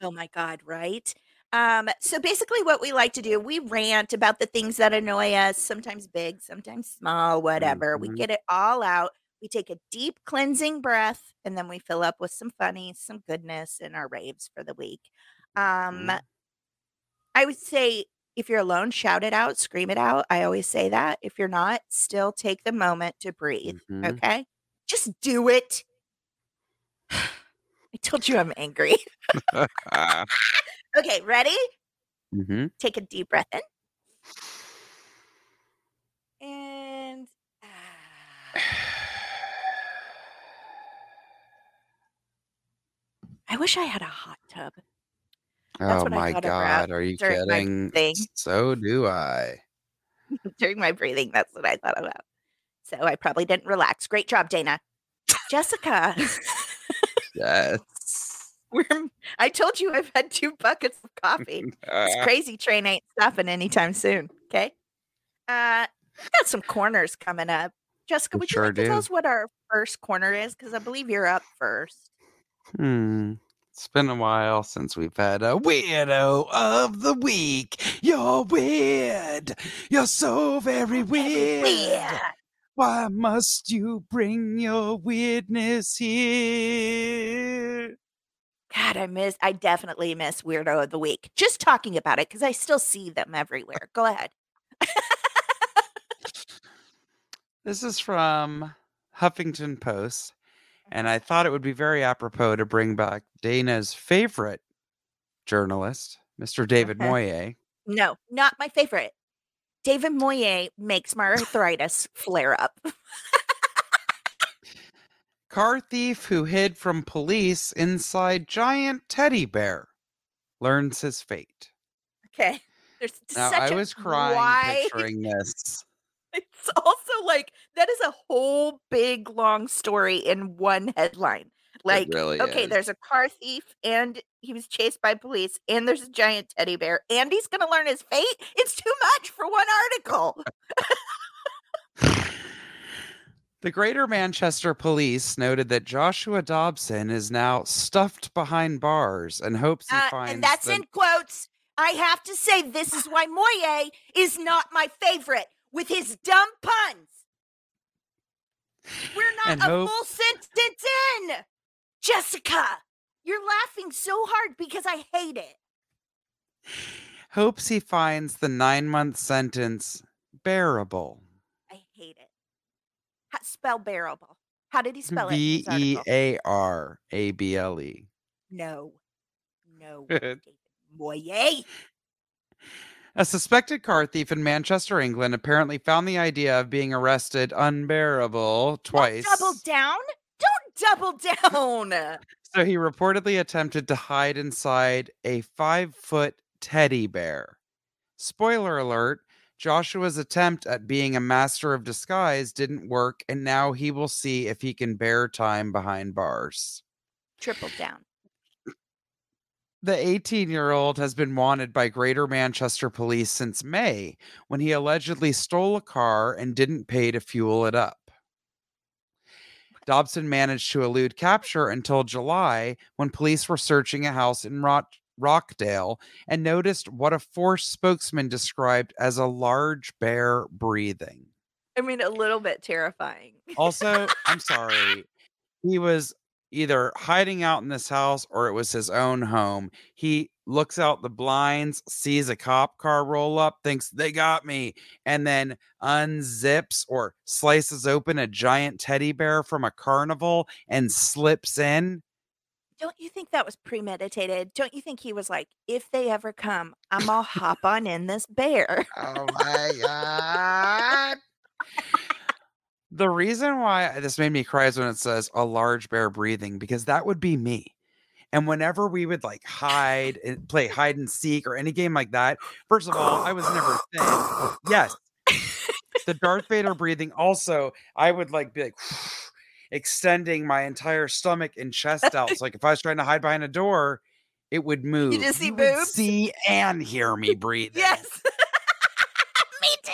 Oh my God, right? Um, so basically, what we like to do, we rant about the things that annoy us, sometimes big, sometimes small, whatever. We Mhm. get it all out. We take a deep cleansing breath, and then we fill up with some funny, some goodness in our raves for the week. Um, Mhm. I would say if you're alone, shout it out, scream it out. I always say that. If you're not, still take the moment to breathe. Mhm. Okay. Just do it. I told you I'm angry. Okay, ready? Mhm. Take a deep breath in. And ah. I wish I had a hot tub. That's Oh what I my thought god, are you during my kidding? So do I. During my breathing, that's what I thought about. So I probably didn't relax. Great job, Dana. Jessica, Yes. we're, I told you I've had two buckets of coffee. This Ah. crazy train ain't stopping anytime soon. Okay. Uh, we got some corners coming up. Jessica, We would you sure like to tell do. us what our first corner is? Because I believe you're up first. Hmm. It's been a while since we've had a weirdo of the week. You're weird. You're so very weird. Yeah. Why must you bring your weirdness here? God, I miss. I definitely miss weirdo of the week. Just talking about it because I still see them everywhere. Go ahead. This is from Huffington Post, and I thought it would be very apropos to bring back Dana's favorite journalist, Mr. David Okay. Moye. No, not my favorite. David Moye makes my arthritis flare up. Car thief who hid from police inside giant teddy bear learns his fate. Okay. There's Now, such I a was crying wide picturing this. It's also like that is a whole big long story in one headline. Like, really okay, is. there's a car thief and he was chased by police, and there's a giant teddy bear, and he's gonna learn his fate. It's too much for one article. The Greater Manchester Police noted that Joshua Dobson is now stuffed behind bars and hopes he Uh, finds and that's the- in quotes. I have to say, this is why Moye is not my favorite with his dumb puns. We're not And a hope- full sentence in. Jessica, you're laughing so hard because I hate it. hopes he finds the nine month sentence bearable. I hate it. How, spell bearable. How did he spell it? in B E? A R A B L E. No. No. David Moye. A suspected car thief in Manchester, England, apparently found the idea of being arrested unbearable twice. Don't double down. Don't double down. So he reportedly attempted to hide inside a five foot teddy bear. Spoiler alert Joshua's attempt at being a master of disguise didn't work, and now he will see if he can bear time behind bars. Triple down. The 18 year old has been wanted by Greater Manchester Police since May when he allegedly stole a car and didn't pay to fuel it up. Dobson managed to elude capture until July when police were searching a house in Rock- Rockdale and noticed what a force spokesman described as a large bear breathing. I mean, a little bit terrifying. Also, I'm sorry. He was either hiding out in this house or it was his own home. He looks out the blinds, sees a cop car roll up, thinks they got me, and then unzips or slices open a giant teddy bear from a carnival and slips in. Don't you think that was premeditated? Don't you think he was like, if they ever come, I'm gonna hop on in this bear? Oh my god. The reason why this made me cry is when it says a large bear breathing, because that would be me. And whenever we would like hide and play hide and seek or any game like that, first of all, I was never thin. Yes. The Darth Vader breathing also, I would like be like extending my entire stomach and chest out. It's like if I was trying to hide behind a door, it would move. You just see would boobs? see and hear me breathing. Yes. Me too.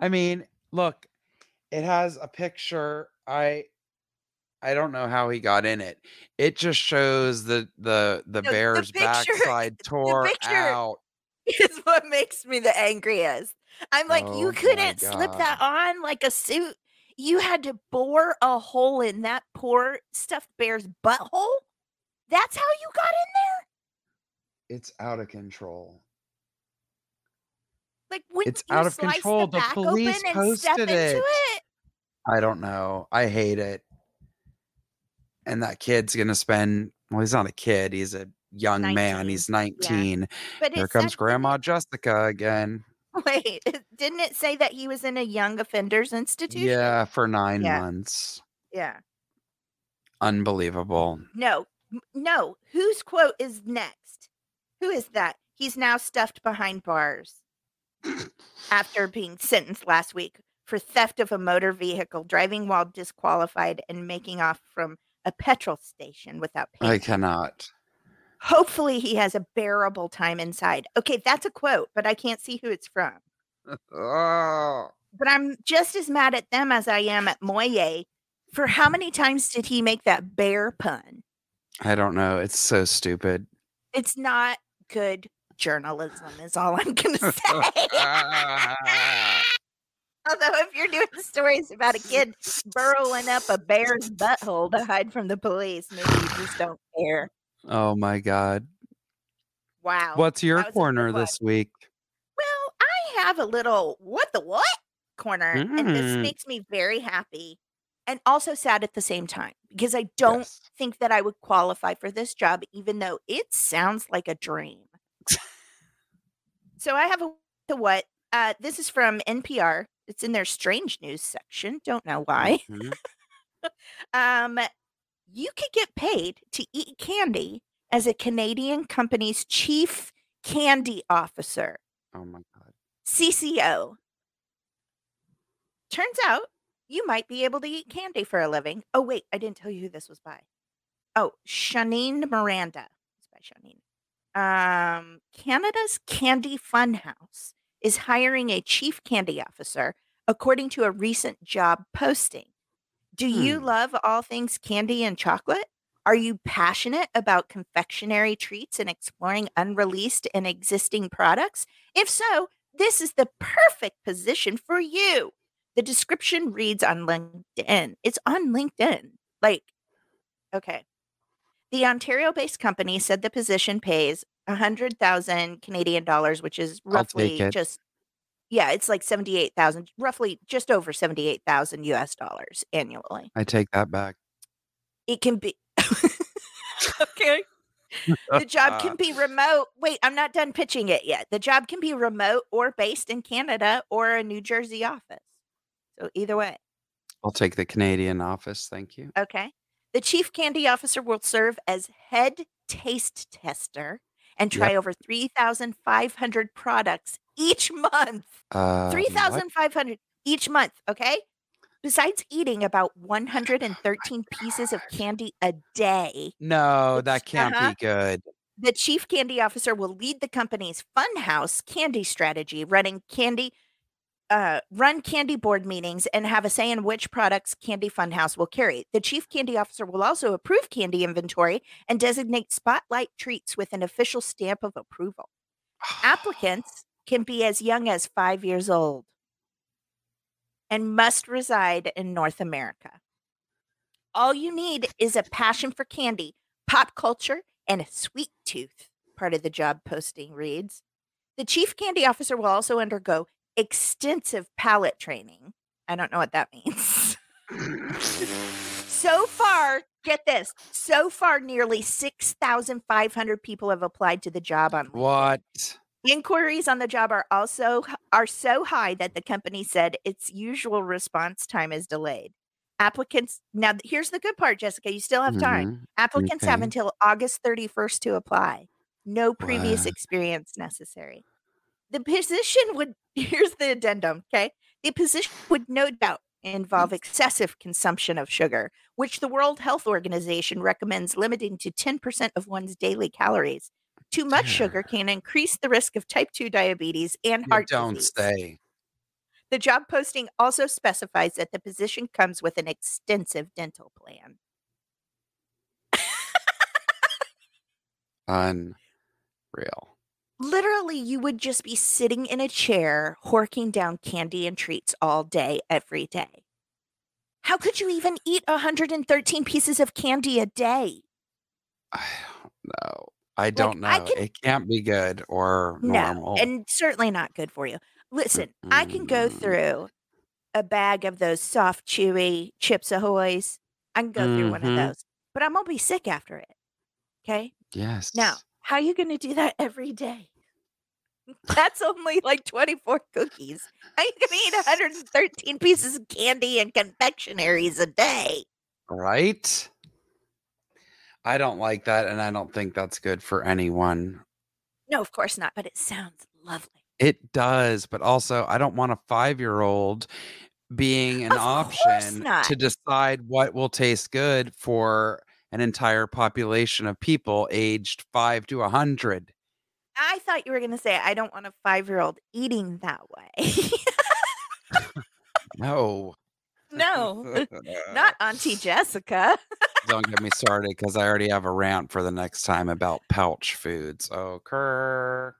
I mean, look, it has a picture. I I don't know how he got in it. It just shows the the the No, the bear's picture- backside tore out. Is what makes me the angriest. I'm like, Oh you couldn't slip that on like a suit. You had to bore a hole in that poor stuffed bear's butthole. That's how you got in there. It's out of control. Like when It's you out of control. The, The back police open and step posted into it. it. I don't know. I hate it. And that kid's gonna spend. Well, he's not a kid. He's a young man. He's nineteen. But Here comes Grandma Jessica again. Wait, didn't it say that he was in a young offenders institution? Yeah, for nine Yeah. months. Yeah. Unbelievable. No, no. Whose quote is next? Who is that? He's now stuffed behind bars after being sentenced last week for theft of a motor vehicle, driving while disqualified, and making off from a petrol station without paying. I cannot. Hopefully, he has a bearable time inside. Okay, that's a quote, but I can't see who it's from. Oh, But I'm just as mad at them as I am at Moye. For how many times did he make that bear pun? I don't know. It's so stupid. It's not good journalism, is all I'm going to say. Although, if you're doing stories about a kid burrowing up a bear's butthole to hide from the police, maybe you just don't care. oh my god. Wow. What's your that was corner one. this week? Well, I have a little what the what corner, and this Mm. makes me very happy and also sad at the same time because I don't Yes. think that I would qualify for this job, even though it sounds like a dream. So I have a the what. Uh, this is from NPR. It's in their strange news section. Don't know why. Mhm. Um, you could get paid to eat candy as a Canadian company's chief candy officer. Oh my god. CCO. Turns out you might be able to eat candy for a living. Oh, wait, I didn't tell you who this was by. Oh, Shanine Miranda. It's by Shanine. Um, Canada's Candy Funhouse is hiring a chief candy officer, according to a recent job posting. Do you Hmm. love all things candy and chocolate? Are you passionate about confectionery treats and exploring unreleased and existing products? If so, this is the perfect position for you. The description reads on LinkedIn. It's on LinkedIn. Like, okay. The Ontario based company said the position pays 100,000 Canadian dollars, which is roughly just, yeah, it's like 78,000, roughly just over 78,000 US dollars annually. I take that back. It can be, okay. The job can be remote. Wait, I'm not done pitching it yet. The job can be remote or based in Canada or a New Jersey office. So either way. I'll take the Canadian office. Thank you. Okay. The chief candy officer will serve as head taste tester and try Yep. over 3,500 products each month. Uh, 3,500 each month. Okay. Besides eating about 113 pieces of candy a day, No, Which- that can't uh-huh. be good. the chief candy officer will lead the company's funhouse candy strategy, running candy. Uh, run candy board meetings and have a say in which products Candy Funhouse will carry. The chief candy officer will also approve candy inventory and designate spotlight treats with an official stamp of approval. Applicants can be as young as five years old and must reside in North America. All you need is a passion for candy, pop culture, and a sweet tooth, part of the job posting reads. The chief candy officer will also undergo extensive palate training. I don't know what that means. so far, get this. So far, nearly 6,500 people have applied to the job on what? Inquiries on the job are also are so high that the company said its usual response time is delayed. Applicants now here's the good part, Jessica. You still have time. Mhm. Applicants have until August 31st to apply. No previous Wow. experience necessary. The position would here's the addendum, okay? The position would no doubt involve excessive consumption of sugar, which the World Health Organization recommends limiting to 10% of one's daily calories. Too much sugar can increase the risk of type 2 diabetes and You heart don't disease. say. The job posting also specifies that the position comes with an extensive dental plan. Unreal. Literally, you would just be sitting in a chair, horking down candy and treats all day, every day. How could you even eat 113 pieces of candy a day? I don't know. I don't I know. can- It can't be good or normal. No, and certainly not good for you. Listen, I can go through a bag of those soft, chewy Chips Ahoy's. I can go through one of Mhm. those, but I'm gonna be sick after it. Okay. yes. Now, how are you going to do that every day? That's only like 24 cookies. Going to eat 113 pieces of candy and confectionaries a day? right? I don't like that, and I don't think that's good for anyone. No, of course not, but it sounds lovely. It does, but also I don't want a five-year-old being an Of option to decide what will taste good for an entire population of people aged five to a hundred. I thought you were going to say, I don't want a five year old eating that way. No, no, not Auntie Jessica. Don't get me started because I already have a rant for the next time about pouch foods. Oh, Kerr.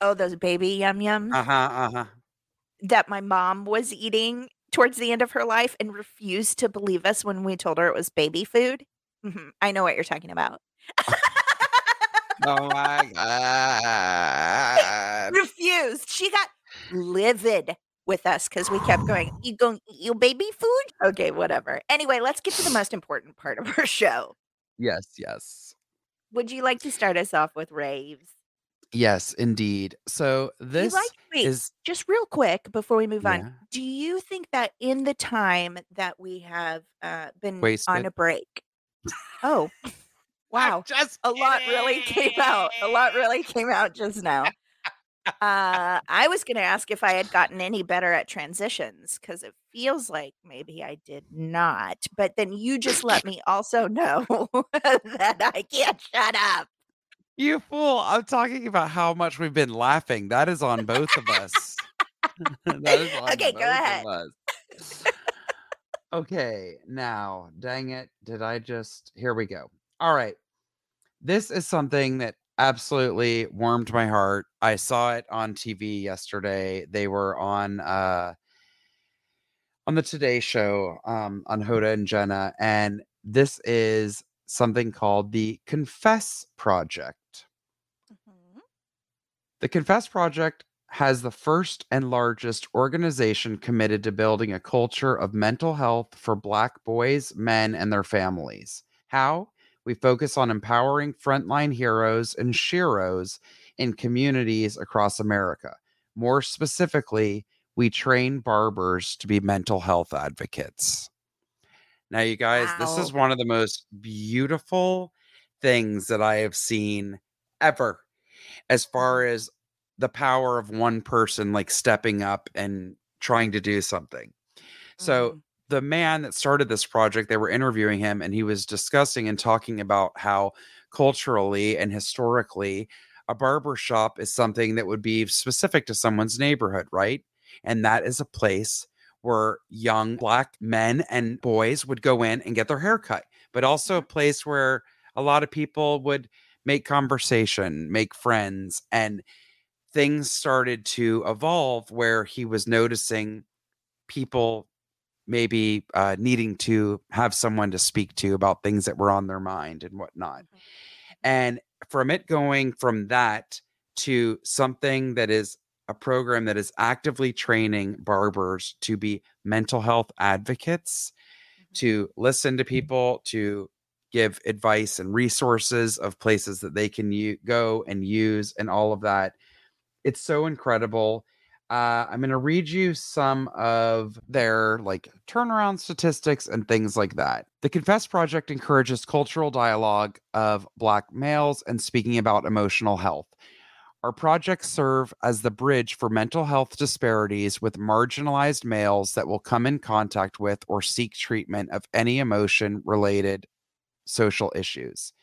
Oh, those baby yum yums Uh huh. Uh huh. that my mom was eating towards the end of her life and refused to believe us when we told her it was baby food. Mhm, I know what you're talking about. Oh my god. refused. She got livid with us because we kept going, You going your baby food? Okay, whatever. Anyway, let's get to the most important part of our show. Yes. Yes. Would you like to start us off with raves? Yes, indeed. So this like wait, is just real quick before we move Yeah. on. Do you think that in the time that we have uh, been on a break? Oh, wow. just a lot really came out. A lot really came out just now. Uh, I was going to ask if I had gotten any better at transitions because it feels like maybe I did not. But then you just let me also know that I can't shut up. You fool. I'm talking about how much we've been laughing. That is on both of us. that is on Okay, go ahead. okay, now, dang it. Did I just. Here we go. All right. This is something that absolutely warmed my heart. I saw it on TV yesterday. They were on uh on the Today show um on Hoda and Jenna and this is something called the Confess Project. Mhm. The Confess Project has the first and largest organization committed to building a culture of mental health for Black boys, men, and their families. How? We focus on empowering frontline heroes and sheroes in communities across America. More specifically, we train barbers to be mental health advocates. Now, you guys, this is one of the most beautiful things that I have seen ever as far as the power of one person like stepping up and trying to do something. So, Mhm. The man that started this project, they were interviewing him and he was discussing and talking about how culturally and historically a barber shop is something that would be specific to someone's neighborhood, right? And that is a place where young black men and boys would go in and get their hair cut, but also a mm-hmm. place where a lot of people would make conversation, make friends, and things started to evolve where he was noticing people maybe uh, needing to have someone to speak to about things that were on their mind and whatnot. Mhm. And from it going from that to something that is a program that is actively training barbers to be mental health advocates, Mhm. to listen to people, to give advice and resources of places that they can u- go and use and all of that. It's so incredible. Uh, I'm going to read you some of their like turnaround statistics and things like that. The Confess Project encourages cultural dialogue of Black males and speaking about emotional health. Our projects serve as the bridge for mental health disparities with marginalized males that will come in contact with or seek treatment of any emotion related social issues.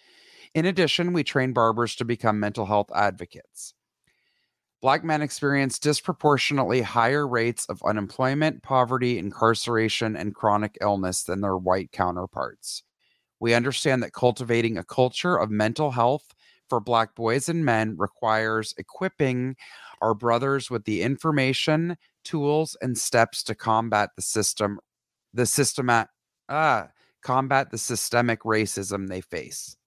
In addition, we train barbers to become mental health advocates. Black men experience disproportionately higher rates of unemployment, poverty, incarceration, and chronic illness than their white counterparts. We understand that cultivating a culture of mental health for Black boys and men requires equipping our brothers with the information, tools, and steps to combat the system, the systemat, ah, combat the systemic racism they face.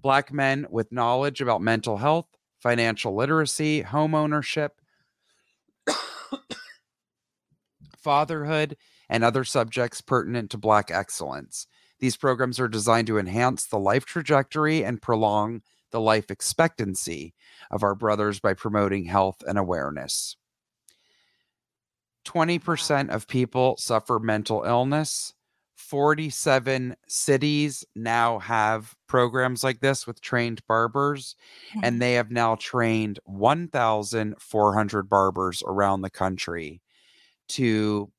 Black men with knowledge about mental health, financial literacy, home ownership, fatherhood, and other subjects pertinent to Black excellence. These programs are designed to enhance the life trajectory and prolong the life expectancy of our brothers by promoting health and awareness. 20% of people suffer mental illness. 47 cities now have programs like this with trained barbers, and they have now trained 1,400 barbers around the country to,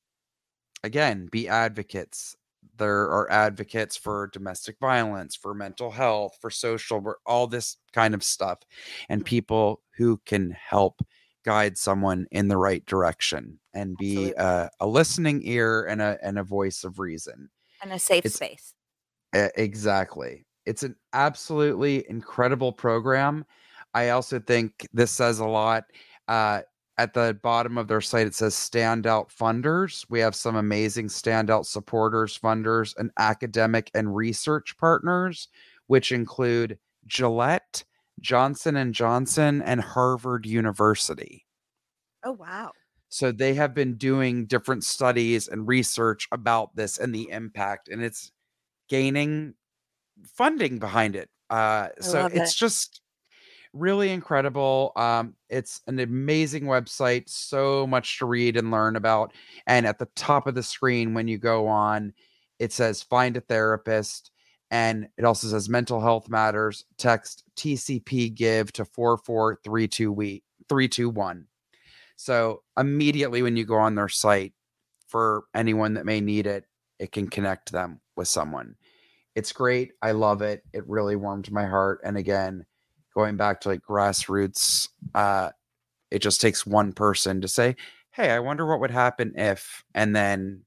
again, be advocates. There are advocates for domestic violence, for mental health, for social, all this kind of stuff, and Mhm. people who can help guide someone in the right direction and be a listening ear and a and a voice of reason. And a safe space. Exactly. It's an absolutely incredible program. I also think this says a lot. Uh, at the bottom of their site, it says standout funders. We have some amazing standout supporters, funders, and academic and research partners, which include Gillette, Johnson and Johnson, and Harvard University. Oh wow. So they have been doing different studies and research about this and the impact, and it's gaining funding behind it. Uh, so it's it. just really incredible. Um, it's an amazing website, so much to read and learn about. And at the top of the screen, when you go on, it says find a therapist. And it also says mental health matters. Text TCP give to 44321. So immediately when you go on their site, for anyone that may need it, it can connect them with someone. It's great. I love it. It really warmed my heart. And again, going back to like grassroots, uh, it just takes one person to say, Hey, I wonder what would happen if, and then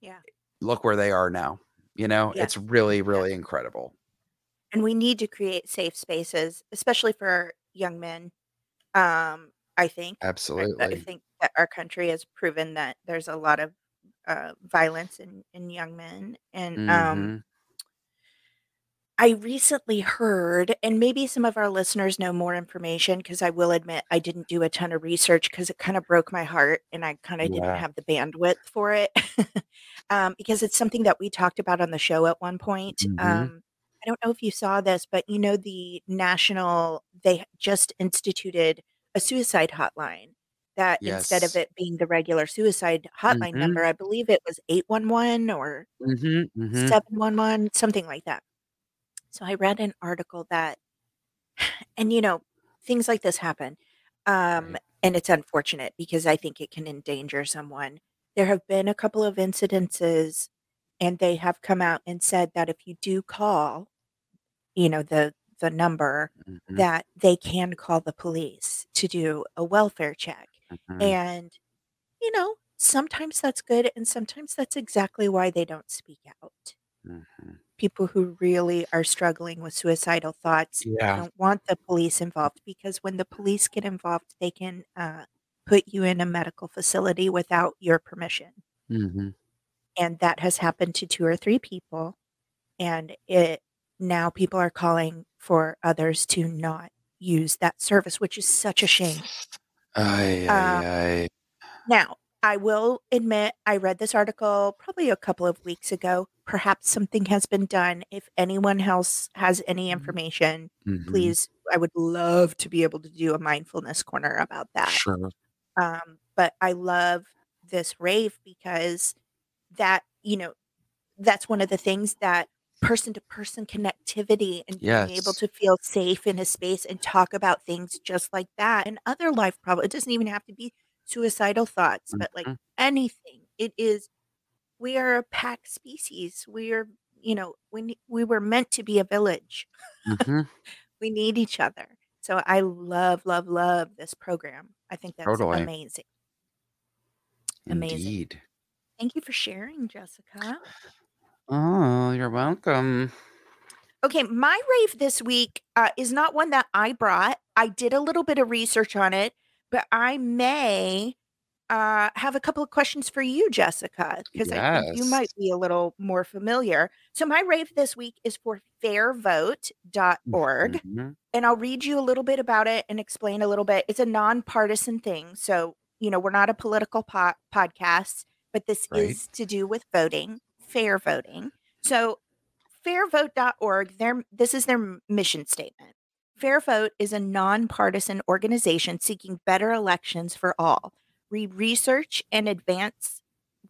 Yeah. look where they are now. You know, Yeah. it's really, really incredible. And we need to create safe spaces, especially for young men. Um, I think. I- I think that our country has proven that there's a lot of uh, violence in, in young men. And um, Mhm. I recently heard, and maybe some of our listeners know more information because I will admit I didn't do a ton of research because it kind of broke my heart and I kind of didn't have the bandwidth for it. um, because it's something that we talked about on the show at one point. Mhm. Um, I don't know if you saw this, but you know, the national, they just instituted a suicide hotline that instead of it being the regular suicide hotline Mhm. number, I believe it was 811 or Mhm. Mhm. 711, something like that. So I read an article that, and you know, things like this happen. Um, Right. and it's unfortunate because I think it can endanger someone. There have been a couple of incidences, and they have come out and said that if you do call, you know, the the number, Mhm. that they can call the police to do a welfare check. Mhm. And, you know, sometimes that's good, and sometimes that's exactly why they don't speak out Mhm. people who really are struggling with suicidal thoughts Yeah. don't want the police involved because when the police get involved, they can uh, put you in a medical facility without your permission. Mhm. And that has happened to two or three people. And it now people are calling for others to not use that service, which is such a shame. Ay, Um, ay, ay. Now, I will admit I read this article probably a couple of weeks ago. Perhaps something has been done. If anyone else has any information, Mhm. please, I would love to be able to do a mindfulness corner about that. Sure. Um, but I love this rave because that, you know, that's one of the things that person to person connectivity and being able to feel safe in a space and talk about things just like that and other life problems. It doesn't even have to be suicidal thoughts, but like Mhm. anything. It is we are a pack species. We are, you know, we we were meant to be a village. Mhm. We need each other. So I love, love, love this program. I think that's Totally. amazing. Amazing. Indeed. Thank you for sharing, Jessica. Oh, you're welcome. Okay, my rave this week uh, is not one that I brought. I did a little bit of research on it, but I may uh, have a couple of questions for you, Jessica, because I think you might be a little more familiar. So, my rave this week is for fairvote.org. Mhm. and I'll read you a little bit about it and explain a little bit. It's a nonpartisan thing. So, you know, we're not a political po- podcast, but this Right. is to do with voting, fair voting. So, fairvote.org, their this is their mission statement. Fair Vote is a nonpartisan organization seeking better elections for all. We research and advance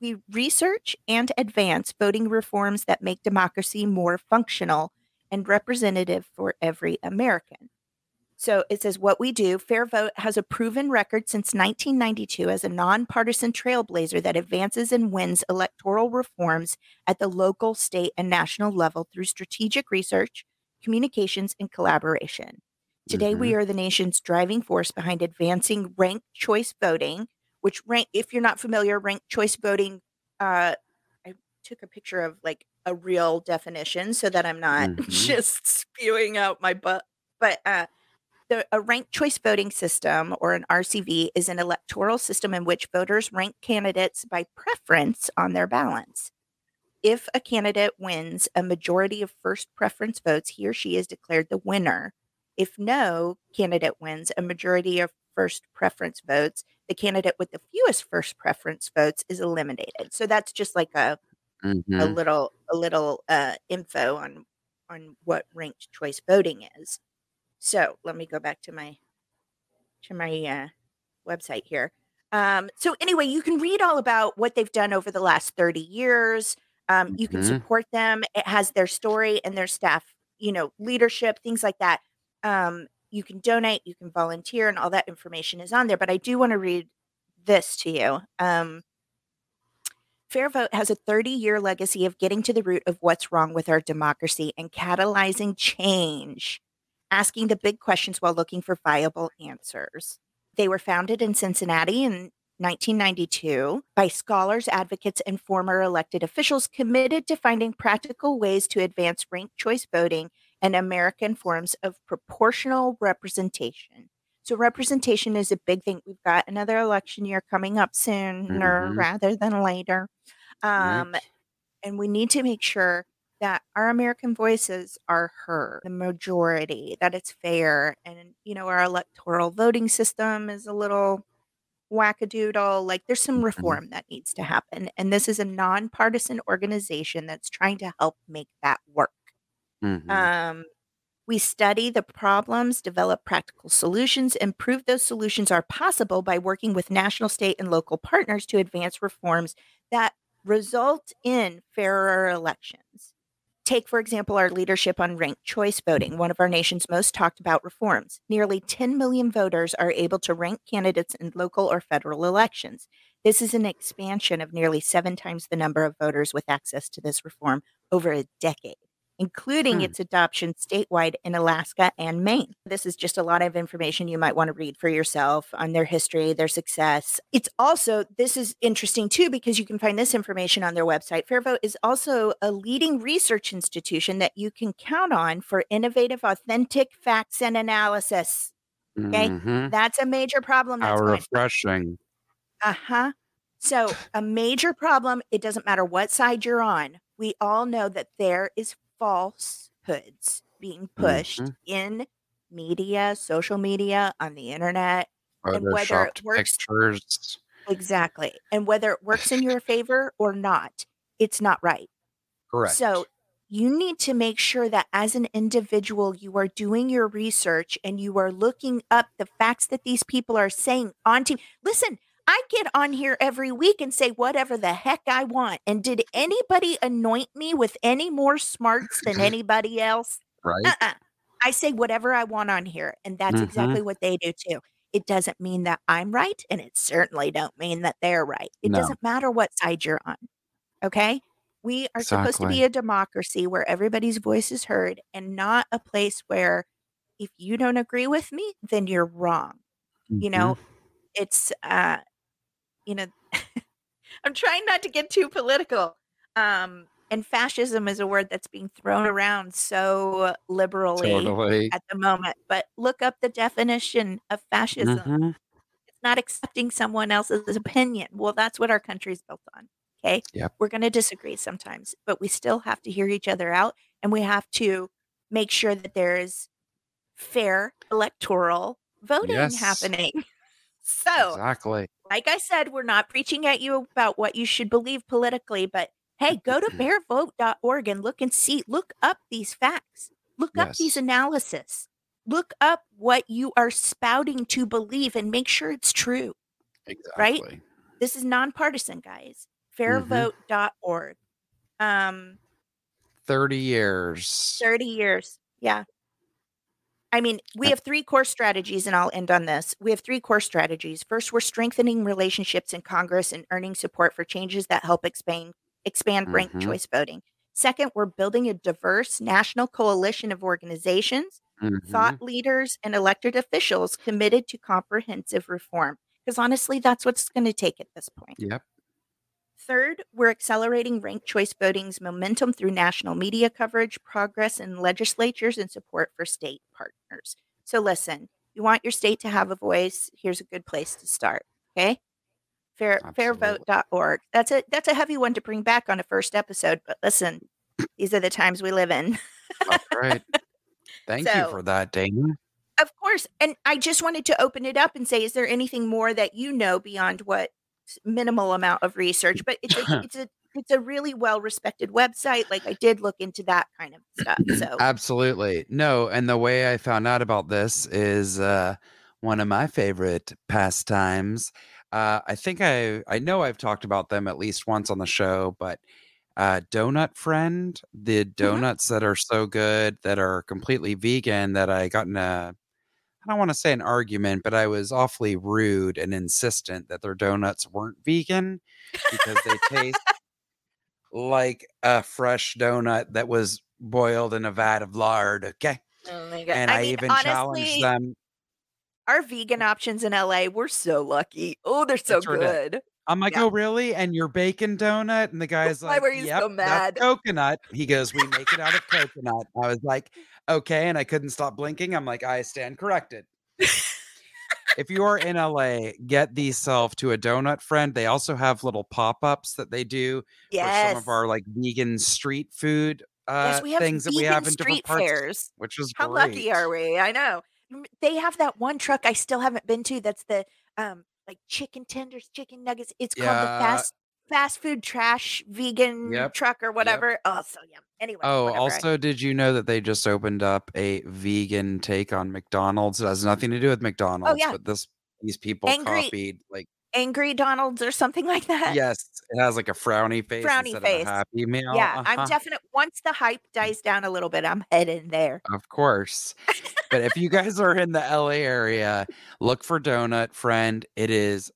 we research and advance voting reforms that make democracy more functional and representative for every American. So it says what we do. Fair Vote has a proven record since 1992 as a nonpartisan trailblazer that advances and wins electoral reforms at the local, state, and national level through strategic research, communications, and collaboration. Today, we Mhm. are the nation's driving force behind advancing ranked choice voting, which rank, if you're not familiar, ranked choice voting, uh, I took a picture of like a real definition so that I'm not Mhm. just spewing out my butt. But uh, the, a ranked choice voting system, or an RCV, is an electoral system in which voters rank candidates by preference on their ballots. If a candidate wins a majority of first preference votes, he or she is declared the winner. If no candidate wins a majority of first preference votes, the candidate with the fewest first preference votes is eliminated. So that's just like a a Mhm. little a little uh, info on on what ranked choice voting is. So let me go back to my to my uh, website here. Um, so anyway, you can read all about what they've done over the last 30 years. Um, you can Mhm. support them. It has their story and their staff, you know, leadership, things like that. Um, you can donate, you can volunteer, and all that information is on there. But I do want to read this to you. Um, Fair Vote has a 30 year legacy of getting to the root of what's wrong with our democracy and catalyzing change, asking the big questions while looking for viable answers. They were founded in Cincinnati in 1992 by scholars, advocates, and former elected officials committed to finding practical ways to advance ranked choice voting and American forms of proportional representation. So, representation is a big thing. We've got another election year coming up sooner Mhm. rather than later. Um, Right. and we need to make sure that our American voices are heard, the majority, that it's fair. And, you know, our electoral voting system is a little wackadoodle. Like there's some Mhm. reform that needs to happen. And this is a nonpartisan organization that's trying to help make that work. Mhm. Um, we study the problems, develop practical solutions, and prove those solutions are possible by working with national, state, and local partners to advance reforms that result in fairer elections. Take, for example, our leadership on ranked choice voting, one of our nation's most talked about reforms. Nearly 10 million voters are able to rank candidates in local or federal elections. This is an expansion of nearly seven times the number of voters with access to this reform over a decade, including Hmm. its adoption statewide in Alaska and Maine. This is just a lot of information you might want to read for yourself on their history, their success. It's also, this is interesting too, because you can find this information on their website. Fairvote is also a leading research institution that you can count on for innovative, authentic facts and analysis. Okay. Mhm. That's a major problem. How That's going refreshing. uh huh. So, a major problem, it doesn't matter what side you're on. We all know that there is falsehoods being pushed Mhm. in media, social media, on the internet, and whether it works pictures. exactly, and whether it works in your favor or not, it's not right. Correct. So, you need to make sure that as an individual, you are doing your research and you are looking up the facts that these people are saying on TV. Listen, I get on here every week and say whatever the heck I want. And did anybody anoint me with any more smarts than anybody else? Right. Uh-uh. I say whatever I want on here, and that's Mhm. exactly what they do too. It doesn't mean that I'm right, and it certainly don't mean that they're right. It No. doesn't matter what side you're on. Okay? We are supposed to be a democracy where everybody's voice is heard and not a place where if you don't agree with me, then you're wrong. You Mhm. know, it's uh you know I'm trying not to get too political. Um and fascism is a word that's being thrown around so liberally Totally. at the moment, but look up the definition of fascism. Mhm. It's not accepting someone else's opinion. Well, that's what our country's built on. Okay? Yep. We're going to disagree sometimes, but we still have to hear each other out and we have to make sure that there is fair electoral voting Yes. happening. So, Exactly. like I said, we're not preaching at you about what you should believe politically, but hey, go to fairvote.org and look and see, look up these facts, look up these analysis, look up what you are spouting to believe and make sure it's true. Exactly. Right? This is nonpartisan, guys. Fairvote.org. Um, 30 years. 30 years. Yeah. I mean, we have three core strategies, and I'll end on this. We have three core strategies. First, we're strengthening relationships in Congress and earning support for changes that help expand, expand ranked Mhm. choice voting. Second, we're building a diverse national coalition of organizations, Mhm. thought leaders, and elected officials committed to comprehensive reform. Because honestly, that's what's going to take at this point. Yep. Third, we're accelerating ranked choice voting's momentum through national media coverage, progress in legislatures, and support for state partners. So, listen, you want your state to have a voice? Here's a good place to start. Okay, Fair Absolutely. fairvote.org. That's a that's a heavy one to bring back on a first episode, but listen, these are the times we live in. That's right. Thank you for that, Dana. Of course. And I just wanted to open it up and say, is there anything more that you know beyond what minimal amount of research? But it's a it's a it's a really well respected website. Like I did look into that kind of stuff. So Absolutely. No, and the way I found out about this is uh one of my favorite pastimes. Uh I think I I know I've talked about them at least once on the show, but uh Donut Friend, the donuts that are so good that are completely vegan that I got in a I don't want to say an argument, but I was awfully rude and insistent that their donuts weren't vegan because they taste like a fresh donut that was boiled in a vat of lard. Okay. oh my God. And I, mean, even honestly, challenged them. our vegan options in LA, we're so lucky. Oh, they're so ridiculous. Uh, good. I'm like, Yeah. oh, really? And your bacon donut? And the guy's Why like, were you yep, so mad?" coconut. He goes, we make it out of coconut. I was like, okay. And I couldn't stop blinking. I'm like, I stand corrected. if you are in LA, get these self to a donut friend. They also have little pop-ups that they do for Yes. some of our like vegan street food uh yes, we have things that we have in different street parts, fairs. which is How great. lucky are we? I know. They have that one truck I still haven't been to. That's the um like chicken tenders, chicken nuggets. It's called the fast fast food trash vegan Yep, truck or whatever. Oh, so yum. Anyway. Oh, also, did you know that they just opened up a vegan take on McDonald's? It has nothing to do with oh, McDonald's, Oh, yeah. but this these people Angry- copied like Angry Donald's or something like that. yes, it has like a frowny face Frowny instead face. happy meal. Yeah, I'm Uh-huh, definite. Once the hype dies down a little bit, I'm heading there. of course. but if you guys are in the LA area, look for Donut Friend. It is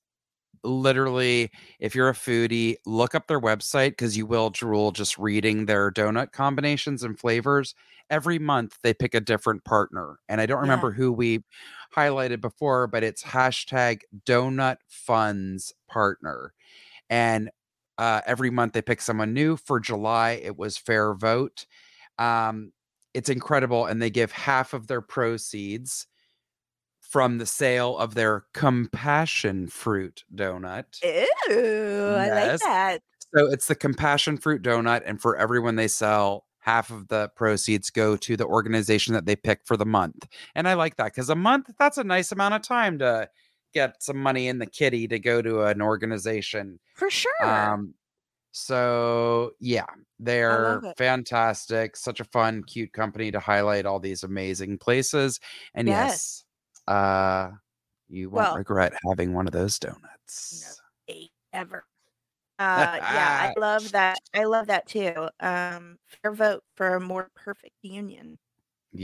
literally if you're a foodie, look up their website because you will drool just reading their donut combinations and flavors. Every month they pick a different partner. And I don't Yeah. remember who we highlighted before, but it's hashtag donut funds partner. And uh, every month they pick someone new. For July, it was Fair Vote. Um, it's incredible. And they give half of their proceeds from the sale of their compassion fruit donut. Ooh, I like that. So it's the compassion fruit donut, and for everyone they sell, half of the proceeds go to the organization that they pick for the month. And I like that because a month, that's a nice amount of time to get some money in the kitty to go to an organization. For sure. Um, so yeah, they're fantastic. Such a fun, cute company to highlight all these amazing places. And Yes. yes, uh You won't Well regret having one of those donuts. No, ever. Uh, yeah, I love that. I love that too. Um, fair vote for a more perfect union.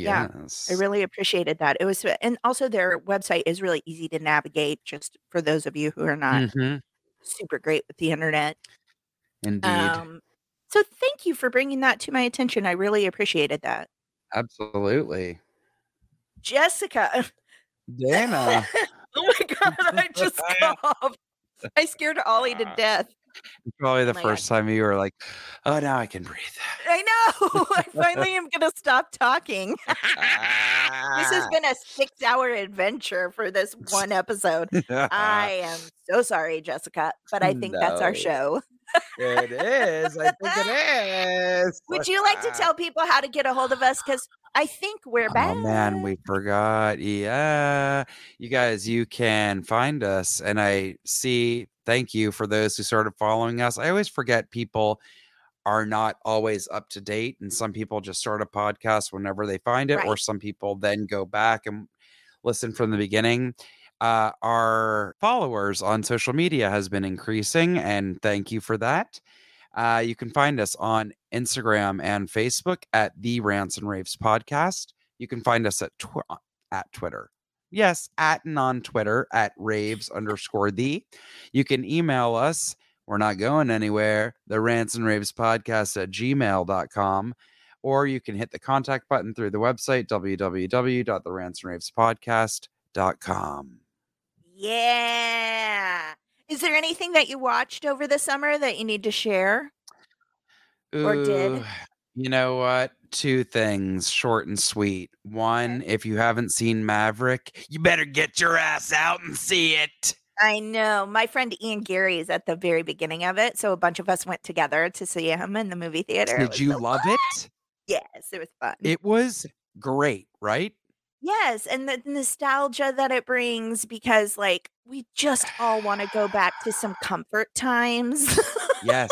Yeah, I really appreciated that. It was, and also their website is really easy to navigate. Just for those of you who are not Mhm. super great with the internet. Indeed. Um, so thank you for bringing that to my attention. I really appreciated that. Absolutely. Jessica. Dana. oh my god, I just coughed. I scared Ollie to death. Probably the Oh my first time you were like, "Oh, now I can breathe." I know. I finally am going to stop talking. this has been a six hour adventure for this one episode. I am so sorry, Jessica, but I think that's our show. It is. I think it is. Would you like to tell people how to get a hold of us? Because I think we're back. Oh man, we forgot. Yeah. You guys, you can find us. And I see, thank you for those who started following us. I always forget people are not always up to date. And some people just start a podcast whenever they find it, or some people then go back and listen from the beginning. Uh, our followers on social media has been increasing, and thank you for that. Uh, you can find us on Instagram and Facebook at the Rants and Raves Podcast. You can find us at tw- at Twitter. Yes, at and on Twitter at raves underscore the. You can email us. We're not going anywhere. The Rants and Raves Podcast at gmail.com. Or you can hit the contact button through the website www.therantsandravespodcast.com. Yeah. Is there anything that you watched over the summer that you need to share? Or did? You know what? Two things, short and sweet. One, if you haven't seen Maverick, you better get your ass out and see it. I know. My friend Ian Gary is at the very beginning of it. So a bunch of us went together to see him in the movie theater. Did you so love fun. it? Yes, it was fun. It was great, right? Yes. And the nostalgia that it brings because, like, we just all want to go back to some comfort times. Yes.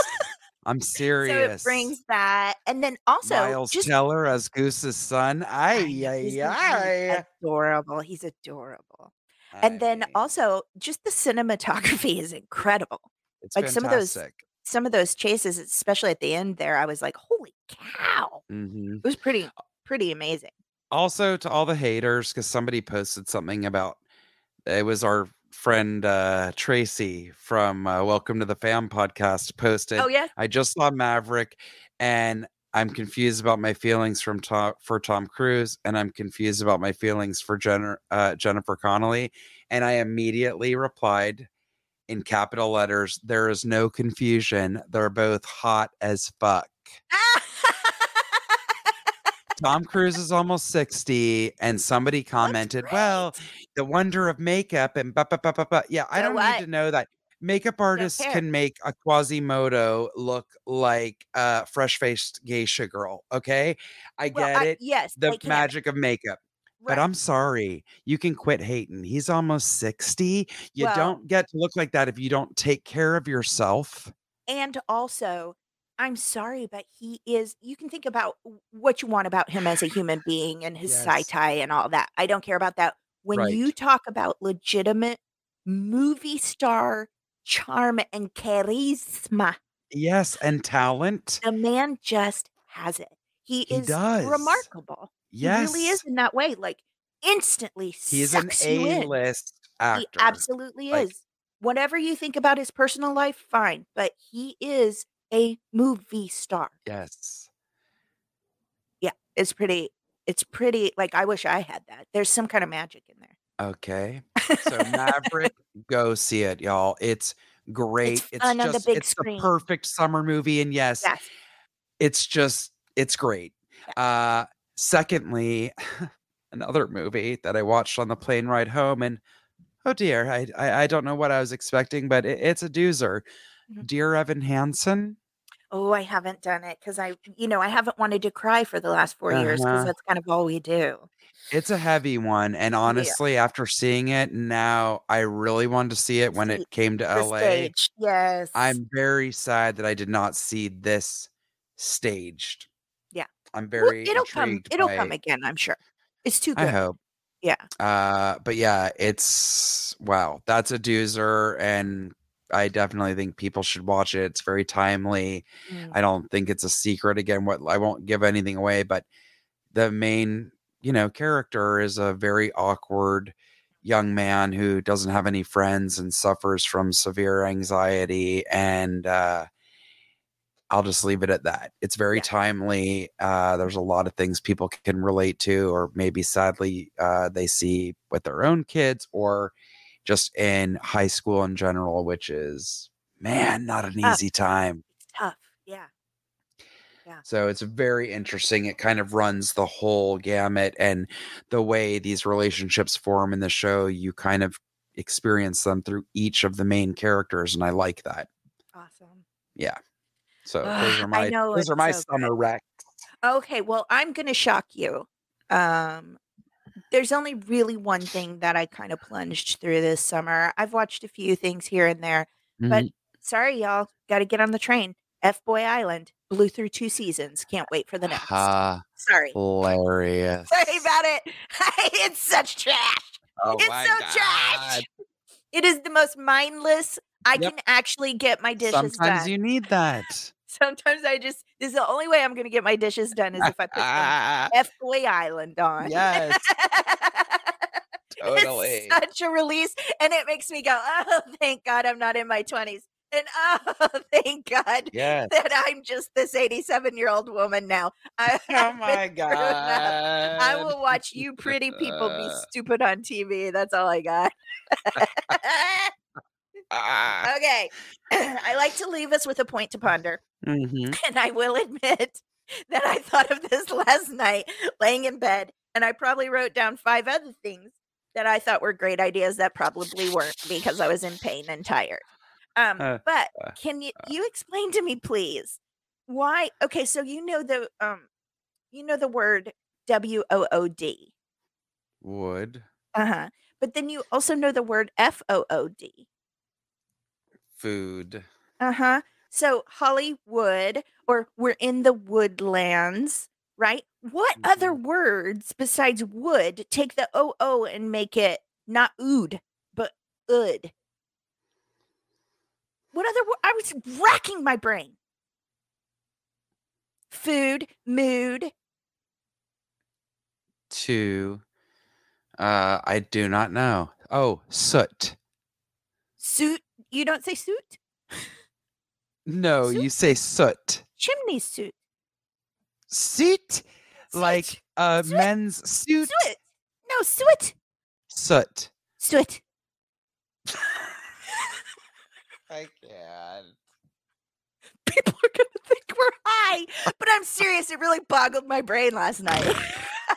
I'm serious. so it brings that. And then also, Miles just Teller as Goose's son. I Ay, know, ay, isn't ay. adorable. He's adorable. And then also, just the cinematography is incredible. it's like some of those some of those chases, especially at the end there, I was like, holy cow. Mhm. It was pretty, pretty amazing. Also to all the haters because somebody posted something about it was our friend uh tracy from uh, welcome to the fam podcast posted Oh, yeah. i just saw maverick and i'm confused about my feelings from tom for tom cruise and i'm confused about my feelings for Jen- uh, jennifer connelly and i immediately replied in capital letters there is no confusion they're both hot as fuck Tom Cruise is almost 60, and somebody commented, Well, the wonder of makeup and ba ba ba ba. Yeah, I don't what? need to know that. Makeup artists can make a Quasimodo look like a fresh faced geisha girl. Okay. I well, get I, it. yes, The magic of makeup. But I'm sorry. You can quit hating. He's almost 60. You Well- don't get to look like that if you don't take care of yourself. and also, I'm sorry, but he is. You can think about what you want about him as a human being and his Yes. sci tie and all that. I don't care about that. When Right. you talk about legitimate movie star charm and charisma, Yes. And talent. the man just has it. He, He is does. remarkable. Yes. He really is in that way. Like instantly He's an. A list actor. He absolutely Like- is. Whatever you think about his personal life, fine, but he is a movie star. Yes. Yeah, it's pretty. It's pretty. Like I wish I had that. There's some kind of magic in there. Okay. So Maverick, go see it, y'all. It's great. It's, fun on the just big it's screen. the perfect summer movie. And yes, Yes. it's just it's great. Uh secondly, another movie that I watched on the plane ride home and oh dear, I I, I don't know what I was expecting, but it, it's a doozer. Mhm. Dear Evan Hansen. Oh, I haven't done it because I, you know, I haven't wanted to cry for the last 4 years because Uh-huh. that's kind of all we do. It's a heavy one. And honestly, after seeing it, now I really wanted to see it when See, it came to The LA. stage, yes. I'm very sad that I did not see this staged. Yeah. I'm Well, very it'll come. intrigued It'll by- come again. I'm sure. It's too I good. hope. Yeah. Uh, but yeah, it's wow, that's a doozer, and I definitely think people should watch it. It's very timely. Mm. I don't think it's a secret. Again, what I won't give anything away, but the main, you know, character is a very awkward young man who doesn't have any friends and suffers from severe anxiety and uh I'll just leave it at that. It's very Yeah. timely. Uh, there's a lot of things people can relate to, or maybe sadly uh, they see with their own kids, or just in high school in general, which is man, not an Tough. easy time. It's tough. Yeah. Yeah. So it's very interesting. It kind of runs the whole gamut, and the way these relationships form in the show, you kind of experience them through each of the main characters, and I like that. Awesome. Yeah. So Ugh, those are my those are my so summer recs. Okay, well, I'm going to shock you. Um, there's only really one thing that I kind of plunged through this summer. I've watched a few things here and there, but Mhm. sorry, y'all, got to get on the train. F Boy Island blew through two seasons. Can't wait for the next. Sorry. hilarious. Sorry about it. it's such trash. Oh It's so God. trash. It is the most mindless. I Yep. can actually get my dishes Sometimes done. you need that. Sometimes I just this is the only way I'm going to get my dishes done is if I put some Ah, F Boy Island on. yes, It's such a release, and it makes me go, "Oh, thank God I'm not in my 20s," and oh, thank God Yes. that I'm just this 87 year old woman now. I, Oh my God. I will watch you pretty people be stupid on TV. That's all I got. Ah. okay, I like to leave us with a point to ponder. Mhm. And I will admit that I thought of this last night laying in bed, and I probably wrote down five other things that I thought were great ideas that probably weren't because I was in pain and tired. Um, Uh, but uh, can you you explain to me, please, why? Okay, so you know the um, you know the word W O O D, Wood, uh huh, but then you also know the word F O O D, food, uh huh. So Hollywood, or we're in the woodlands, right? What other Mhm. words besides wood take the O O and make it not ood, but ud? What other wo- I was racking my brain. Food, mood, two. Uh, I do not know. Oh, soot. suit. You don't say suit? No, Soot? you say soot. Chimney suit. Suit, like a Soot. men's suit. Suit. No, suit. Soot. Suit. I can't. People are going to think we're high. But I'm serious. It really boggled my brain last night.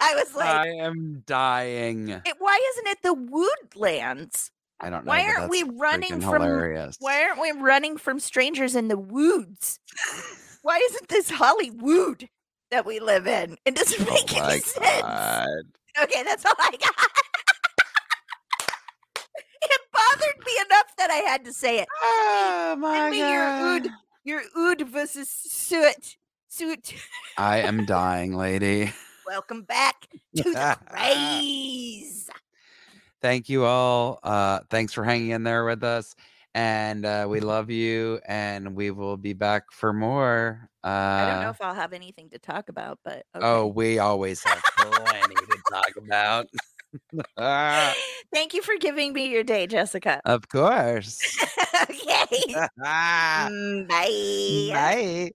I was like, I am dying. it, why isn't it the woodlands? I don't know. Why aren't we running from- hilarious? Why aren't we running from strangers in the woods? Why isn't this Hollywood that we live in? It doesn't Oh make any sense. Okay, that's all I got. it bothered me enough that I had to say it. Oh my me your ood. God. Your ood versus soot. Soot. I am dying, lady. Welcome back to the craze. Thank you all. Uh, thanks for hanging in there with us. And uh, we love you. And we will be back for more. Uh, I don't know if I'll have anything to talk about, but okay. Oh, we always have plenty to talk about. Thank you for giving me your day, Jessica. of course. okay. Mm, Bye. Bye.